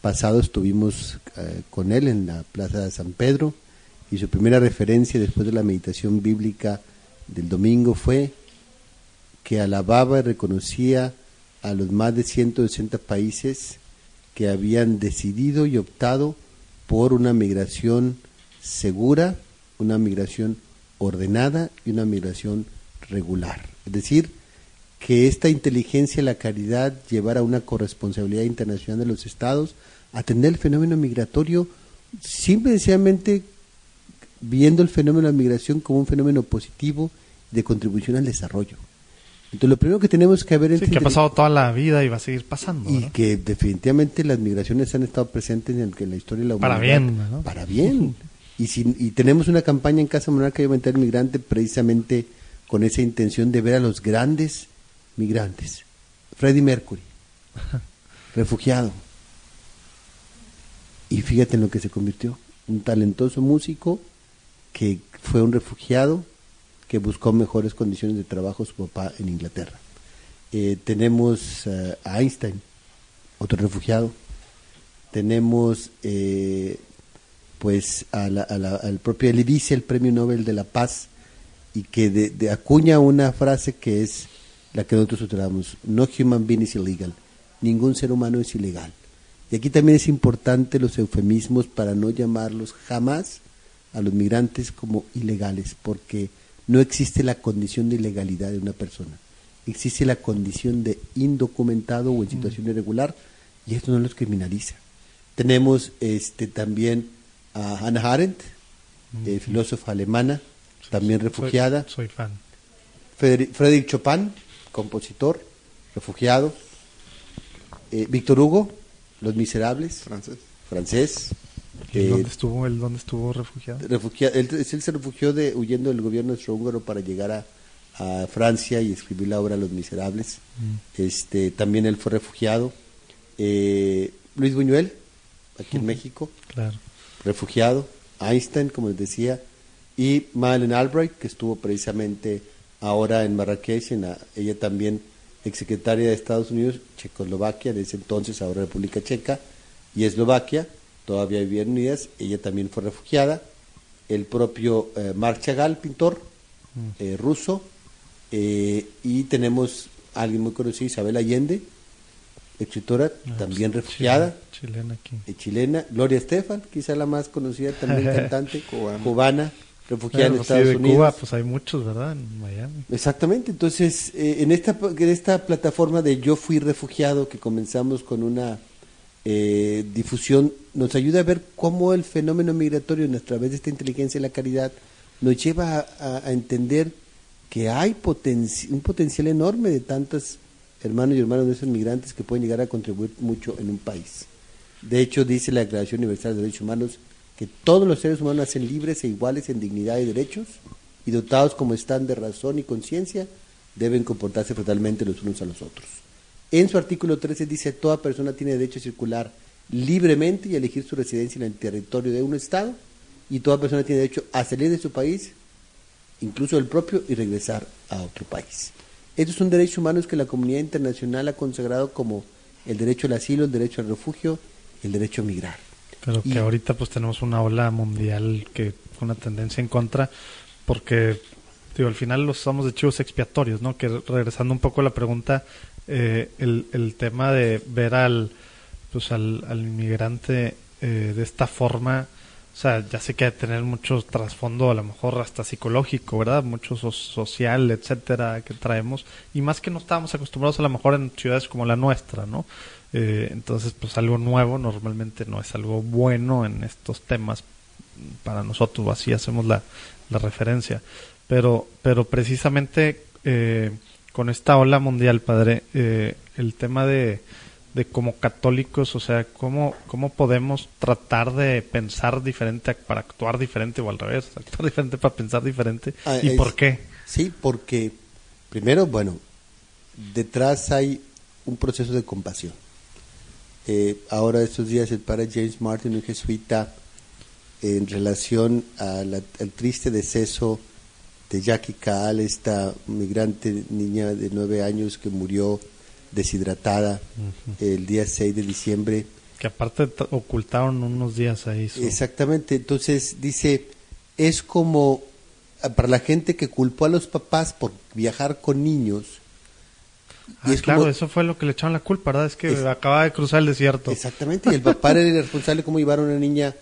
pasado estuvimos eh, con él en la Plaza de San Pedro, y su primera referencia después de la meditación bíblica del domingo fue que alababa y reconocía a los más de 160 países que habían decidido y optado por una migración segura, una migración ordenada y una migración regular. Es decir, que esta inteligencia y la caridad llevara una corresponsabilidad internacional de los estados a atender el fenómeno migratorio simplemente viendo el fenómeno de la migración como un fenómeno positivo de contribución al desarrollo. Entonces, lo primero que tenemos que ver es... que ha pasado toda la vida y va a seguir pasando. Y que definitivamente las migraciones han estado presentes en, la historia de la humanidad. Para bien, ¿no? Para bien. y, si, y tenemos una campaña en Casa Monarca de Aumentar el Migrante precisamente con esa intención de ver a los grandes migrantes. Freddie Mercury, refugiado. Y fíjate en lo que se convirtió. Un talentoso músico que fue un refugiado que buscó mejores condiciones de trabajo su papá en Inglaterra. Eh, tenemos eh, a Einstein, otro refugiado. Tenemos eh, pues a la, al propio Elie el premio Nobel de la Paz, y que de, acuña una frase que es la que nosotros utilizamos, no human being is illegal, ningún ser humano es ilegal. Y aquí también es importante los eufemismos para no llamarlos jamás a los migrantes como ilegales, porque no existe la condición de ilegalidad de una persona. Existe la condición de indocumentado o en situación irregular y esto no los criminaliza. Tenemos este también a Hannah Arendt, eh, filósofa alemana, también refugiada. Soy, fan. Frédéric Chopin, compositor, refugiado. Eh, Víctor Hugo, Los Miserables, francés. francés dónde estuvo él? ¿Dónde estuvo refugiado? él, se refugió de, huyendo del gobierno austrohúngaro para llegar a, Francia y escribir la obra Los Miserables. Mm. Este, también él fue refugiado. Eh, Luis Buñuel, aquí en México, claro. refugiado. Einstein, como les decía, y Madeleine Albright, que estuvo precisamente ahora en Marrakech, en la- ella también exsecretaria de Estados Unidos, Checoslovaquia, de ese entonces, ahora República Checa, y Eslovaquia, todavía vivían unidas, ella también fue refugiada, el propio eh, Marc Chagall, pintor eh, ruso, eh, y tenemos a alguien muy conocido, Isabel Allende, escritora, también refugiada, Chile- Chilena aquí. eh, chilena, Gloria Estefan, quizá la más conocida también cantante, Cubana. cubana, refugiada Bueno, en sí, Estados de Unidos. Cuba, pues hay muchos, ¿verdad? En Miami. Exactamente, entonces eh, en, esta, en esta plataforma de Yo Fui Refugiado, que comenzamos con una eh, difusión, nos ayuda a ver cómo el fenómeno migratorio a través de esta inteligencia y la caridad nos lleva a, entender que hay un potencial enorme de tantos hermanos y hermanas de esos migrantes que pueden llegar a contribuir mucho en un país. De hecho, dice la Declaración Universal de Derechos Humanos que todos los seres humanos nacen libres e iguales en dignidad y derechos y dotados como están de razón y conciencia, deben comportarse totalmente los unos a los otros. En su artículo 13 dice, toda persona tiene derecho a circular libremente y a elegir su residencia en el territorio de un Estado y toda persona tiene derecho a salir de su país, incluso el propio, y regresar a otro país. Estos son derechos humanos que la comunidad internacional ha consagrado como el derecho al asilo, el derecho al refugio, el derecho a migrar. Pero que ahorita pues tenemos una ola mundial que una tendencia en contra, porque digo, al final los usamos de chivos expiatorios, ¿no? Que regresando un poco a la pregunta, eh, el, el tema de ver al pues al, inmigrante eh, de esta forma, o sea, ya sé que que tener mucho trasfondo, a lo mejor hasta psicológico, ¿verdad? Mucho so- social, etcétera, que traemos, y más que no estábamos acostumbrados a lo mejor en ciudades como la nuestra, ¿no? Eh, entonces, pues algo nuevo normalmente no es algo bueno en estos temas para nosotros, así hacemos la referencia. Pero, pero precisamente eh, con esta ola mundial, padre, eh, el tema de, de como católicos, o sea, ¿cómo, cómo podemos tratar de pensar diferente para actuar diferente o al revés, actuar diferente para pensar diferente? Ah, ¿Y es- por qué? Sí, porque primero, bueno, detrás hay un proceso de compasión. Eh, ahora estos días el padre James Martin, un jesuita, en relación la- al triste deceso de Jackie Kaal, esta migrante niña de nueve años que murió deshidratada el día 6 de diciembre, Que aparte ocultaron unos días ahí. su- Exactamente, entonces dice, es como ah, para la gente que culpó a los papás por viajar con niños. Ah, es claro, como- eso fue lo que le echaron la culpa, ¿verdad? Es que Es- acaba de cruzar el desierto. Exactamente, y el papá era el responsable de cómo llevar a una niña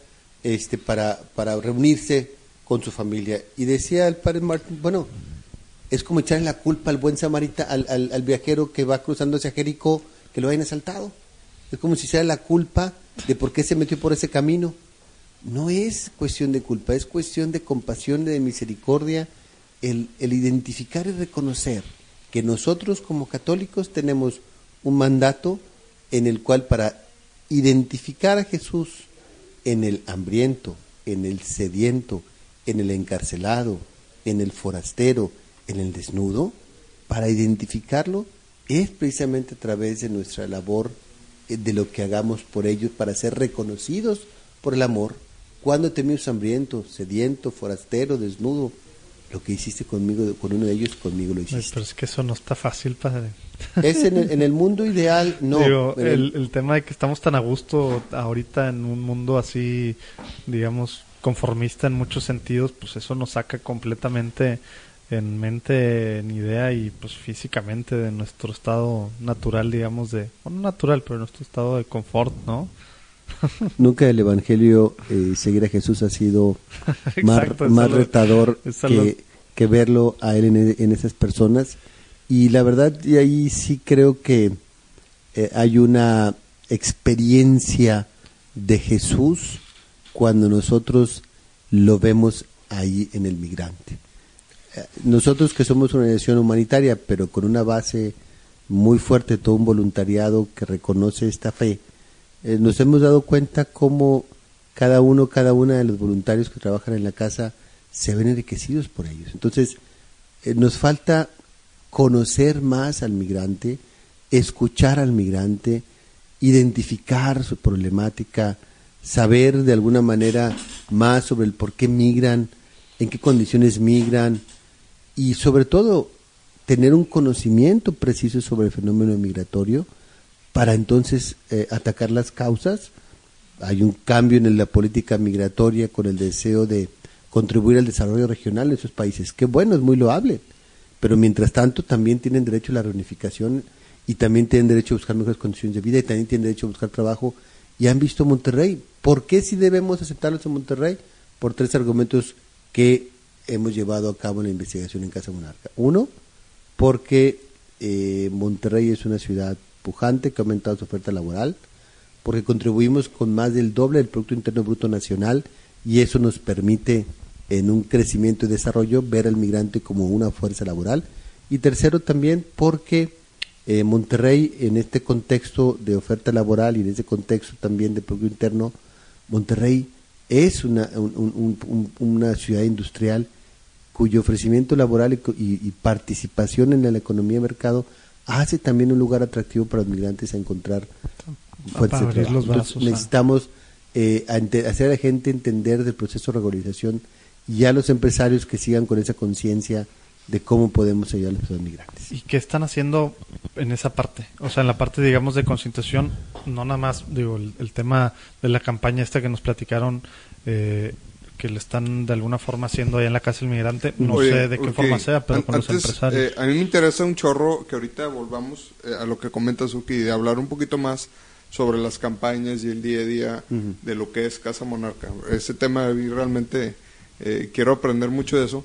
este, para, para reunirse con su familia. Y decía el padre Martín, bueno, es como echarle la culpa al buen samarita, al, al, al viajero que va cruzando hacia Jericó, que lo hayan asaltado. Es como si sea la culpa de por qué se metió por ese camino. No es cuestión de culpa, es cuestión de compasión, de misericordia, el, el identificar y reconocer que nosotros como católicos tenemos un mandato en el cual para identificar a Jesús en el hambriento, en el sediento, en el encarcelado, en el forastero, en el desnudo, para identificarlo es precisamente a través de nuestra labor, eh, de lo que hagamos por ellos, para ser reconocidos por el amor. Cuando te miras hambriento, sediento, forastero, desnudo, lo que hiciste conmigo, con uno de ellos, conmigo lo hiciste. Pero es que eso no está fácil, padre. Es en el, en el mundo ideal, no. Digo, el tema de que estamos tan a gusto ahorita en un mundo así, digamos, conformista en muchos sentidos, pues eso nos saca completamente en mente, en idea y pues físicamente de nuestro estado natural, digamos, de, bueno, no natural, pero nuestro estado de confort, ¿no? Nunca el Evangelio, eh, seguir a Jesús ha sido más, Exacto, más eso lo- retador que, que verlo a Él en, en esas personas. Y la verdad, y ahí sí creo que eh, hay una experiencia de Jesús cuando nosotros lo vemos ahí en el migrante. Eh, Nosotros que somos una organización humanitaria, pero con una base muy fuerte, todo un voluntariado que reconoce esta fe, eh, nos hemos dado cuenta cómo cada uno, cada una de los voluntarios que trabajan en la casa se ven enriquecidos por ellos. Entonces, eh, nos falta conocer más al migrante, escuchar al migrante, identificar su problemática, saber de alguna manera más sobre el por qué migran, en qué condiciones migran, y sobre todo tener un conocimiento preciso sobre el fenómeno migratorio para entonces eh, atacar las causas. Hay un cambio en la política migratoria con el deseo de contribuir al desarrollo regional en esos países. Qué bueno, es muy loable. Pero mientras tanto también tienen derecho a la reunificación y también tienen derecho a buscar mejores condiciones de vida y también tienen derecho a buscar trabajo. Y han visto Monterrey. ¿Por qué si debemos aceptarlos en Monterrey? Por tres argumentos que hemos llevado a cabo en la investigación en Casa Monarca. Uno, porque eh, Monterrey es una ciudad pujante que ha aumentado su oferta laboral, porque contribuimos con más del doble del Producto Interno Bruto Nacional y eso nos permite en un crecimiento y desarrollo ver al migrante como una fuerza laboral. Y tercero también porque eh, Monterrey en este contexto de oferta laboral y en este contexto también de Producto Interno, Monterrey es una, una ciudad industrial cuyo ofrecimiento laboral y, participación en la economía de mercado hace también un lugar atractivo para los migrantes a encontrar fuentes de trabajo. necesitamos eh, hacer a la gente entender del proceso de regularización y a los empresarios que sigan con esa conciencia de cómo podemos ayudar a los migrantes. ¿Y qué están haciendo en esa parte? O sea, en la parte, digamos, de concientización, no nada más, digo, el, tema de la campaña esta que nos platicaron eh, que le están de alguna forma haciendo ahí en la casa del migrante. No sé de qué forma sea, pero con los empresarios. Eh, a mí me interesa un chorro que ahorita volvamos eh, a lo que comenta Suki, de hablar un poquito más sobre las campañas y el día a día de lo que es Casa Monarca. Ese tema realmente eh, quiero aprender mucho de eso.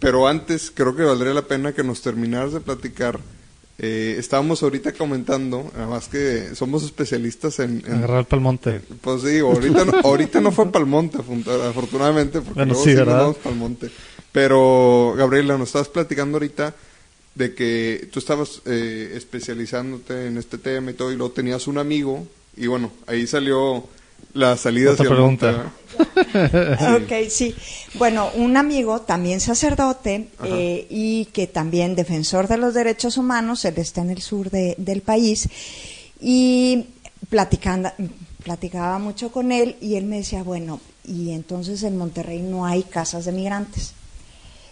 Pero antes creo que valdría la pena que nos terminaras de platicar eh, estábamos ahorita comentando, además que somos especialistas en... en Agarrar palmonte. Pues sí, ahorita no, ahorita no fue palmonte, afortunadamente, porque bueno, sí, ¿verdad? palmonte. Pero, Gabriela, nos estabas platicando ahorita de que tú estabas eh, especializándote en este tema y todo, y luego tenías un amigo, y bueno, ahí salió la salida Otra pregunta. Ok, sí. Bueno, un amigo, también sacerdote, eh, y que también defensor de los derechos humanos, él está en el sur del país, y platicando, platicaba mucho con él, y él me decía, bueno, y entonces en Monterrey no hay casas de migrantes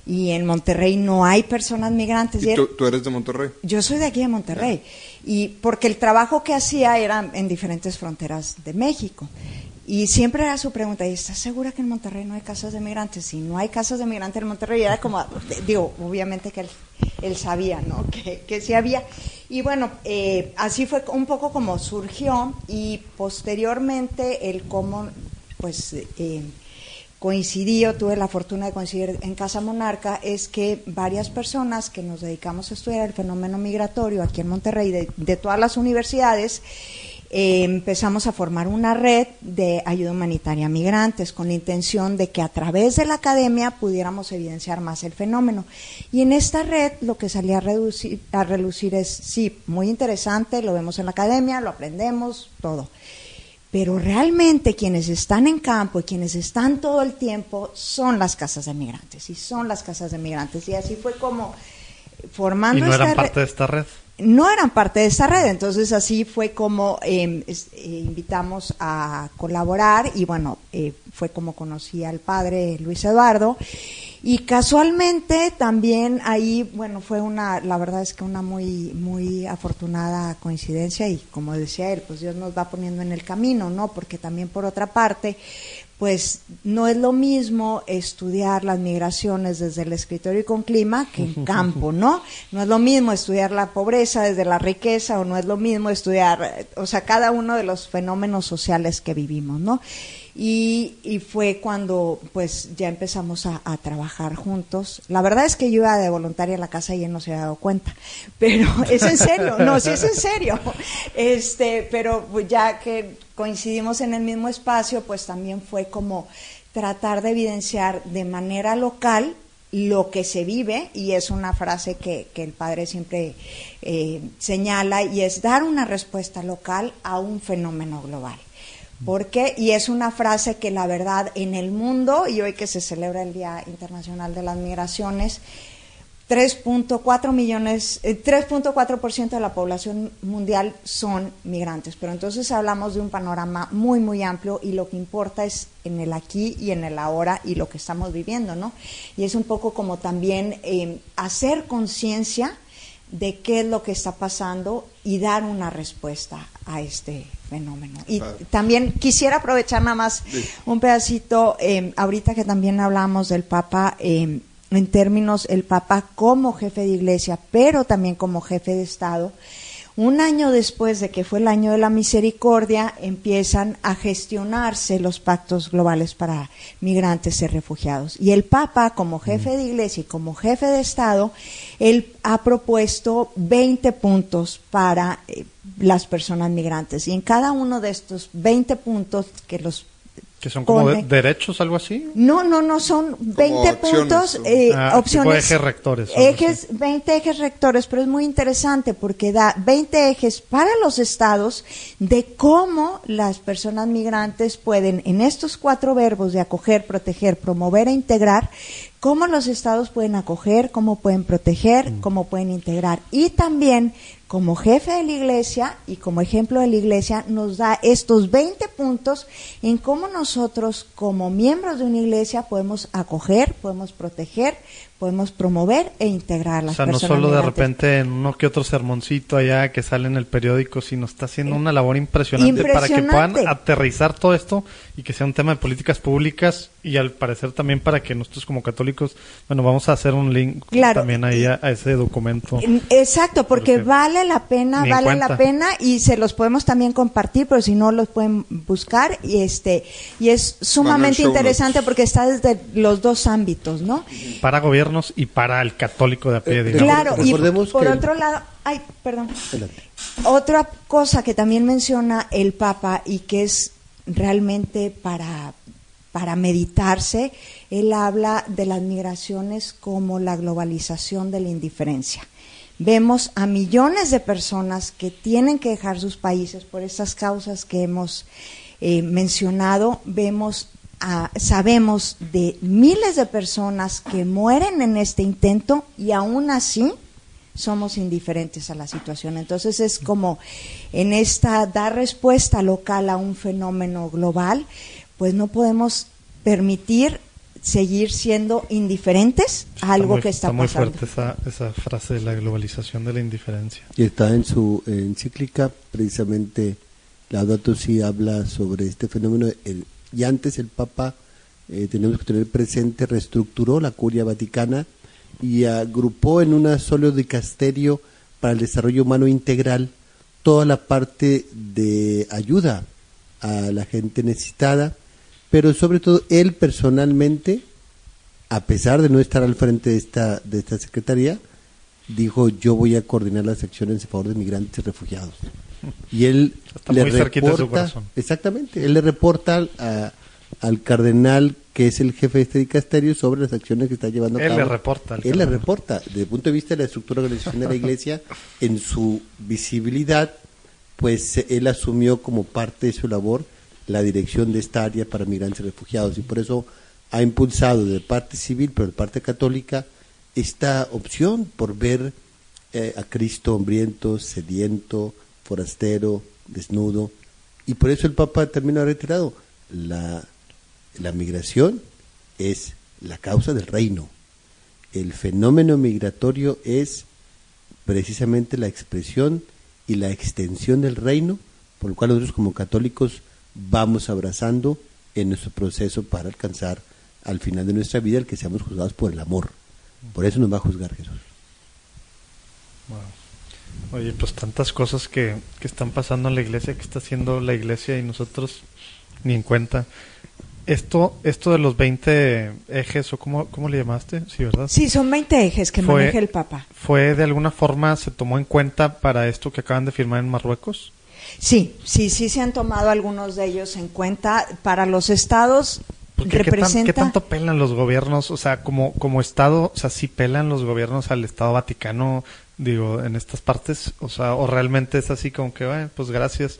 y en Monterrey no hay personas migrantes. ¿Y, tú, eres de Monterrey? Yo soy de aquí de Monterrey. Y porque el trabajo que hacía era en diferentes fronteras de México. Y siempre era su pregunta, ¿y estás segura que en Monterrey no hay casas de migrantes? Si no hay casas de migrantes en Monterrey, era como, digo, obviamente que él, sabía, ¿no? Que, que, sí había. Y bueno, eh, así fue un poco como surgió y posteriormente el cómo, pues, eh, coincidí tuve la fortuna de coincidir en Casa Monarca es que varias personas que nos dedicamos a estudiar el fenómeno migratorio aquí en Monterrey, de, todas las universidades, eh, empezamos a formar una red de ayuda humanitaria a migrantes con la intención de que a través de la academia pudiéramos evidenciar más el fenómeno. Y en esta red lo que salía a, reducir, a relucir es, sí, muy interesante, lo vemos en la academia, lo aprendemos, todo pero realmente quienes están en campo y quienes están todo el tiempo son las casas de migrantes y son las casas de migrantes. Y así fue como formando... ¿Y no eran parte de esta red? No eran parte de esta red, entonces así fue como em, eh, invitamos a colaborar y bueno, eh, fue como conocí al padre Luis Eduardo y casualmente también ahí, bueno, fue una, la verdad es que una muy, muy afortunada coincidencia y como decía él, pues Dios nos va poniendo en el camino, ¿no? Porque también por otra parte, pues no es lo mismo estudiar las migraciones desde el escritorio y con clima que en campo, ¿no? No es lo mismo estudiar la pobreza desde la riqueza o no es lo mismo estudiar, o sea, cada uno de los fenómenos sociales que vivimos, ¿no? Y, fue cuando pues ya empezamos a, trabajar juntos. La verdad es que yo iba de voluntaria a la casa y él no se había dado cuenta, pero es en serio, no, sí es en serio. Este, pero pues, ya que coincidimos en el mismo espacio, pues también fue como tratar de evidenciar de manera local lo que se vive, y es una frase que, que el padre siempre eh, señala, y es dar una respuesta local a un fenómeno global. Porque, y es una frase que la verdad en el mundo, y hoy que se celebra el Día Internacional de las Migraciones, 3.4 millones, eh, 3.4% de la población mundial son migrantes, pero entonces hablamos de un panorama muy, muy amplio y lo que importa es en el aquí y en el ahora y lo que estamos viviendo, ¿no? Y es un poco como también eh, hacer conciencia de qué es lo que está pasando y dar una respuesta a este fenómeno. Y también quisiera aprovechar nada más Sí. un pedacito, eh, ahorita que también hablamos del Papa, eh, en términos, el Papa como jefe de iglesia, pero también como jefe de Estado. Un año después de que fue el año de la misericordia, empiezan a gestionarse los pactos globales para migrantes y refugiados. Y el Papa, como jefe de iglesia y como jefe de Estado, él ha propuesto 20 puntos para eh, las personas migrantes. Y en cada uno de estos 20 puntos que los Que son como de- derechos, algo así. no, no, no, son 20 acciones, puntos, eh, Ah, tipo opciones. ejes rectores, Ejes, 20 ejes rectores, pero es muy interesante porque da 20 ejes para los estados de cómo las personas migrantes pueden, en estos cuatro verbos de acoger, proteger, promover e integrar, cómo los estados pueden acoger, cómo pueden proteger, cómo pueden integrar. Y también, como jefe de la iglesia y como ejemplo de la iglesia, nos da estos 20 puntos en cómo nosotros, como miembros de una iglesia, podemos acoger, podemos proteger, podemos promover e integrar a las O sea, no personas solo de repente en uno que otro sermoncito allá que sale en el periódico, sino está haciendo una labor impresionante, para que puedan Impresionante. aterrizar todo esto y que sea un tema de políticas públicas y al parecer también para que nosotros como católicos, bueno, vamos a hacer un link Claro. también ahí a, a ese documento. Exacto, porque Porque vale la pena, vale cuenta. la pena y se los podemos también compartir, pero si no los pueden buscar y este y es sumamente interesante notes. porque está desde los dos ámbitos, ¿no? Para gobiernos y para el católico de a pie, Eh, digamos. Claro, y Recordemos por que otro lado, ay, perdón. Adelante. Otra cosa que también menciona el Papa y que es realmente para, para meditarse, él habla de las migraciones como la globalización de la indiferencia. Vemos a millones de personas que tienen que dejar sus países por estas causas que hemos eh, mencionado. Vemos a- sabemos de miles de personas que mueren en este intento y aún así somos indiferentes a la situación. Entonces es como en esta dar respuesta local a un fenómeno global, pues no podemos permitir seguir siendo indiferentes a algo muy, que está, muy pasando. fuerte esa, esa frase de la globalización de la indiferencia. Y está en su encíclica, precisamente, Laudato Si habla sobre este fenómeno. El- y antes el Papa, eh, tenemos que tener presente, reestructuró la curia vaticana y agrupó en un solo dicasterio para el desarrollo humano integral toda la parte de ayuda a la gente necesitada, pero sobre todo él personalmente, a pesar de no estar al frente de esta, de esta secretaría, dijo yo voy a coordinar las acciones en favor de migrantes y refugiados. Y él Está le muy de su reporta, corazón. exactamente, él le reporta al- a- al cardenal que es el jefe de este dicasterio sobre las acciones que está llevando a Él cabo. le reporta Él le reporta, desde el punto de vista de la estructura organización de la iglesia, en su visibilidad, pues él asumió como parte de su labor la dirección de esta área para migrantes y refugiados y por eso ha impulsado de parte civil, pero de parte católica, esta opción por ver eh, a Cristo hambriento, sediento, forastero, desnudo. Y por eso el Papa termina retirado. La, la migración es la causa del reino. El fenómeno migratorio es precisamente la expresión y la extensión del reino, por lo cual nosotros como católicos vamos abrazando en nuestro proceso para alcanzar al final de nuestra vida el que seamos juzgados por el amor. Por eso nos va a juzgar Jesús. Wow. Oye, pues tantas cosas que, que están pasando en la iglesia, que está haciendo la iglesia y nosotros ni en cuenta. Esto, esto de los 20 ejes, o cómo, cómo le llamaste, sí, ¿verdad? Sí, son 20 ejes que Fue- maneja el Papa. ¿Fue de alguna forma, se tomó en cuenta para esto que acaban de firmar en Marruecos? Sí, sí, sí se han tomado algunos de ellos en cuenta. Para los estados Porque ¿qué, tan- representa... qué tanto pelan los gobiernos? O sea, como, como Estado, o sea, sí pelan los gobiernos al Estado Vaticano, digo, en estas partes, o sea, o realmente es así como que, bueno, pues gracias,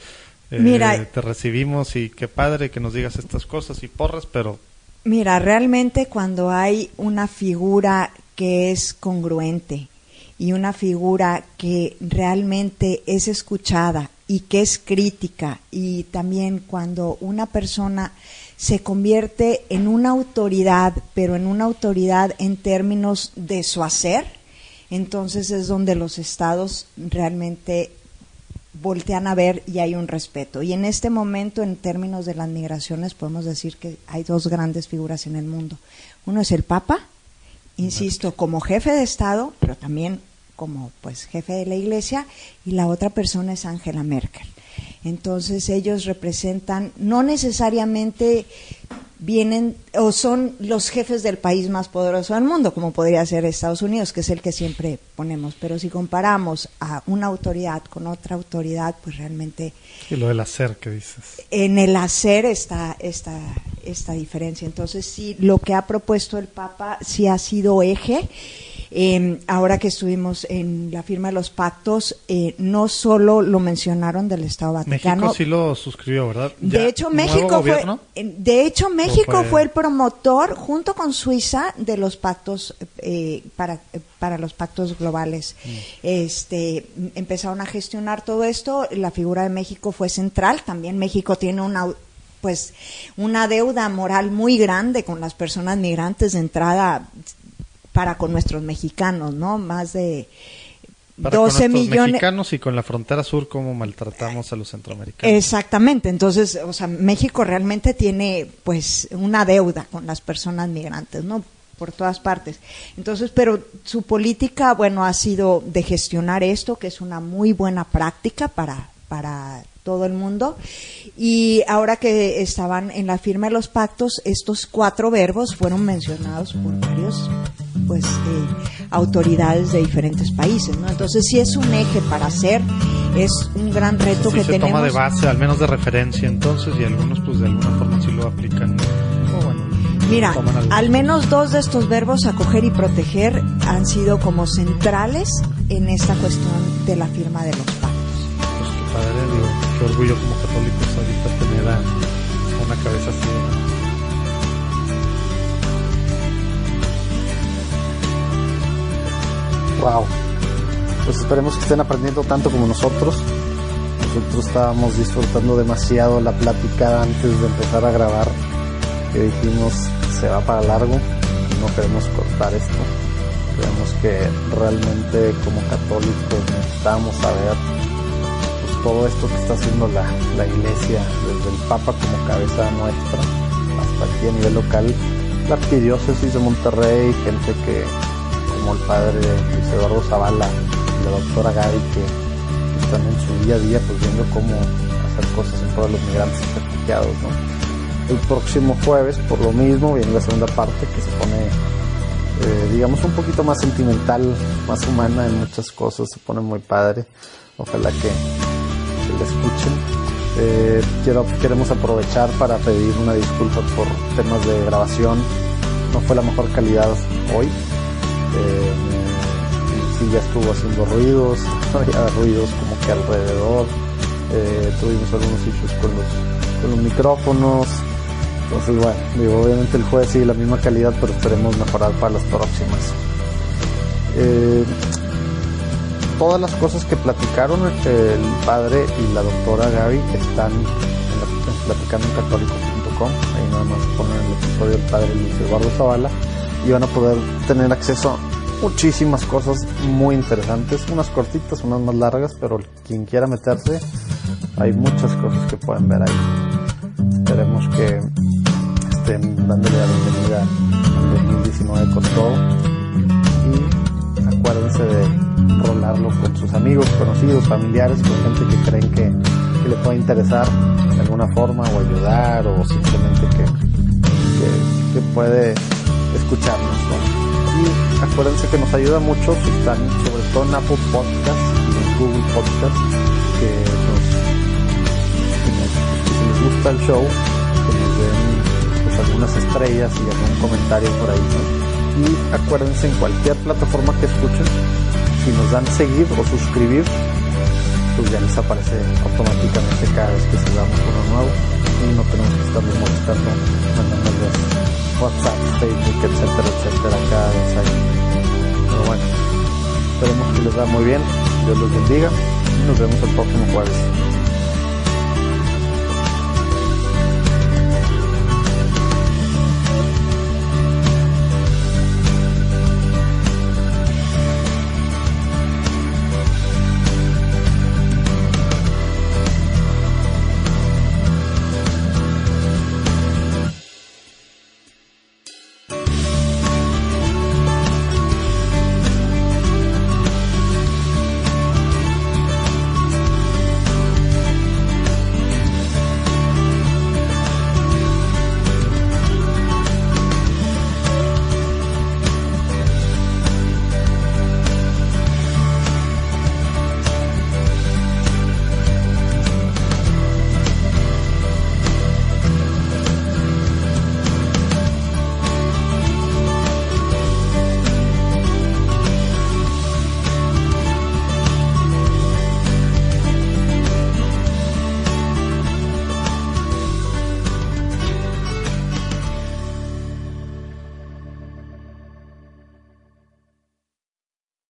eh, Mira- te recibimos y qué padre que nos digas estas cosas y porras, pero Mira, realmente cuando hay una figura que es congruente y una figura que realmente es escuchada y que es crítica y también cuando una persona se convierte en una autoridad, pero en una autoridad en términos de su hacer, entonces es donde los estados realmente voltean a ver y hay un respeto. Y en este momento, en términos de las migraciones, podemos decir que hay dos grandes figuras en el mundo. Uno es el Papa, insisto, como jefe de Estado, pero también como pues jefe de la Iglesia, y la otra persona es Angela Merkel. Entonces ellos representan no necesariamente vienen o son los jefes del país más poderoso del mundo, como podría ser Estados Unidos, que es el que siempre ponemos. Pero si comparamos a una autoridad con otra autoridad, pues realmente... Y lo del hacer que dices. En el hacer está esta, esta diferencia. Entonces sí, lo que ha propuesto el Papa sí ha sido eje eh, ahora que estuvimos en la firma de los pactos, eh, no solo lo mencionaron del Estado Vaticano. México sí lo suscribió, ¿verdad? de hecho, México fue, de hecho, México fue? el promotor, junto con Suiza, de los pactos eh, para, para los pactos globales. Mm. Este, empezaron a gestionar todo esto. La figura de México fue central. También México tiene una pues una deuda moral muy grande con las personas migrantes de entrada para con nuestros mexicanos, ¿no? Más de para 12 con millones. mexicanos y con la frontera sur cómo maltratamos a los centroamericanos. Exactamente, entonces, o sea, México realmente tiene pues una deuda con las personas migrantes, ¿no? Por todas partes. Entonces, pero su política, bueno, ha sido de gestionar esto, que es una muy buena práctica para, para todo el mundo. Y ahora que estaban en la firma de los pactos, estos cuatro verbos fueron mencionados por varios pues eh, autoridades de diferentes países, ¿no? Entonces sí es un eje para hacer, es un gran reto que se tenemos. toma de base, al menos de referencia, entonces y algunos pues de alguna forma sí lo aplican. Mira, al menos dos de estos verbos, acoger y proteger, han sido como centrales en esta cuestión de la firma de los pactos. Pues orgullo como católicos ahorita tener una cabeza así. Wow. Pues esperemos que estén aprendiendo tanto como nosotros. Nosotros estábamos disfrutando demasiado la plática antes de empezar a grabar. Que dijimos se va para largo. No queremos cortar esto. Creemos que realmente como católicos necesitamos saber todo esto que está haciendo la, la iglesia, desde el Papa como cabeza nuestra hasta aquí a nivel local, la arquidiócesis de Monterrey, gente que como el padre Luis Eduardo Zavala y la doctora Gaby que, están en su día a día pues viendo cómo hacer cosas en todos los migrantes refugiados. El próximo jueves, por lo mismo, viene la segunda parte que se pone, eh, digamos, un poquito más sentimental, más humana en muchas cosas, se pone muy padre. Ojalá que, escuchen. Eh, quiero, queremos aprovechar para pedir una disculpa por temas de grabación. No fue la mejor calidad hoy, eh, sí ya estuvo haciendo ruidos, había ruidos como que alrededor, eh, tuvimos algunos issues con los, con los micrófonos, entonces bueno, digo, obviamente el jueves sigue la misma calidad, pero esperemos mejorar para las próximas. Eh, todas las cosas que platicaron el padre y la doctora Gaby están en, la, en católico.com, ahí nada más ponen el episodio del padre Luis Eduardo Zavala y van a poder tener acceso a muchísimas cosas muy interesantes, unas cortitas, unas más largas, pero quien quiera meterse, hay muchas cosas que pueden ver ahí. Esperemos que estén dándole la bienvenida al 2019 con todo. Y acuérdense de rolarlo con sus amigos, conocidos, familiares, con gente que creen que, le puede interesar de alguna forma o ayudar o simplemente que, que, que puede escucharnos. Y acuérdense que nos ayuda mucho si están, sobre todo en Apple Podcast y en Google Podcast, que nos, si les gusta el show, que nos den pues, algunas estrellas y algún comentario por ahí. Y acuérdense en cualquier plataforma que escuchen, si nos dan seguir o suscribir, pues ya les aparece automáticamente cada vez que subamos uno nuevo. y no tenemos que estarles molestando, mandándoles WhatsApp, Facebook, etcétera, etcétera, cada vez ahí. Pero bueno, esperemos que les va muy bien, Dios los bendiga y nos vemos el próximo jueves.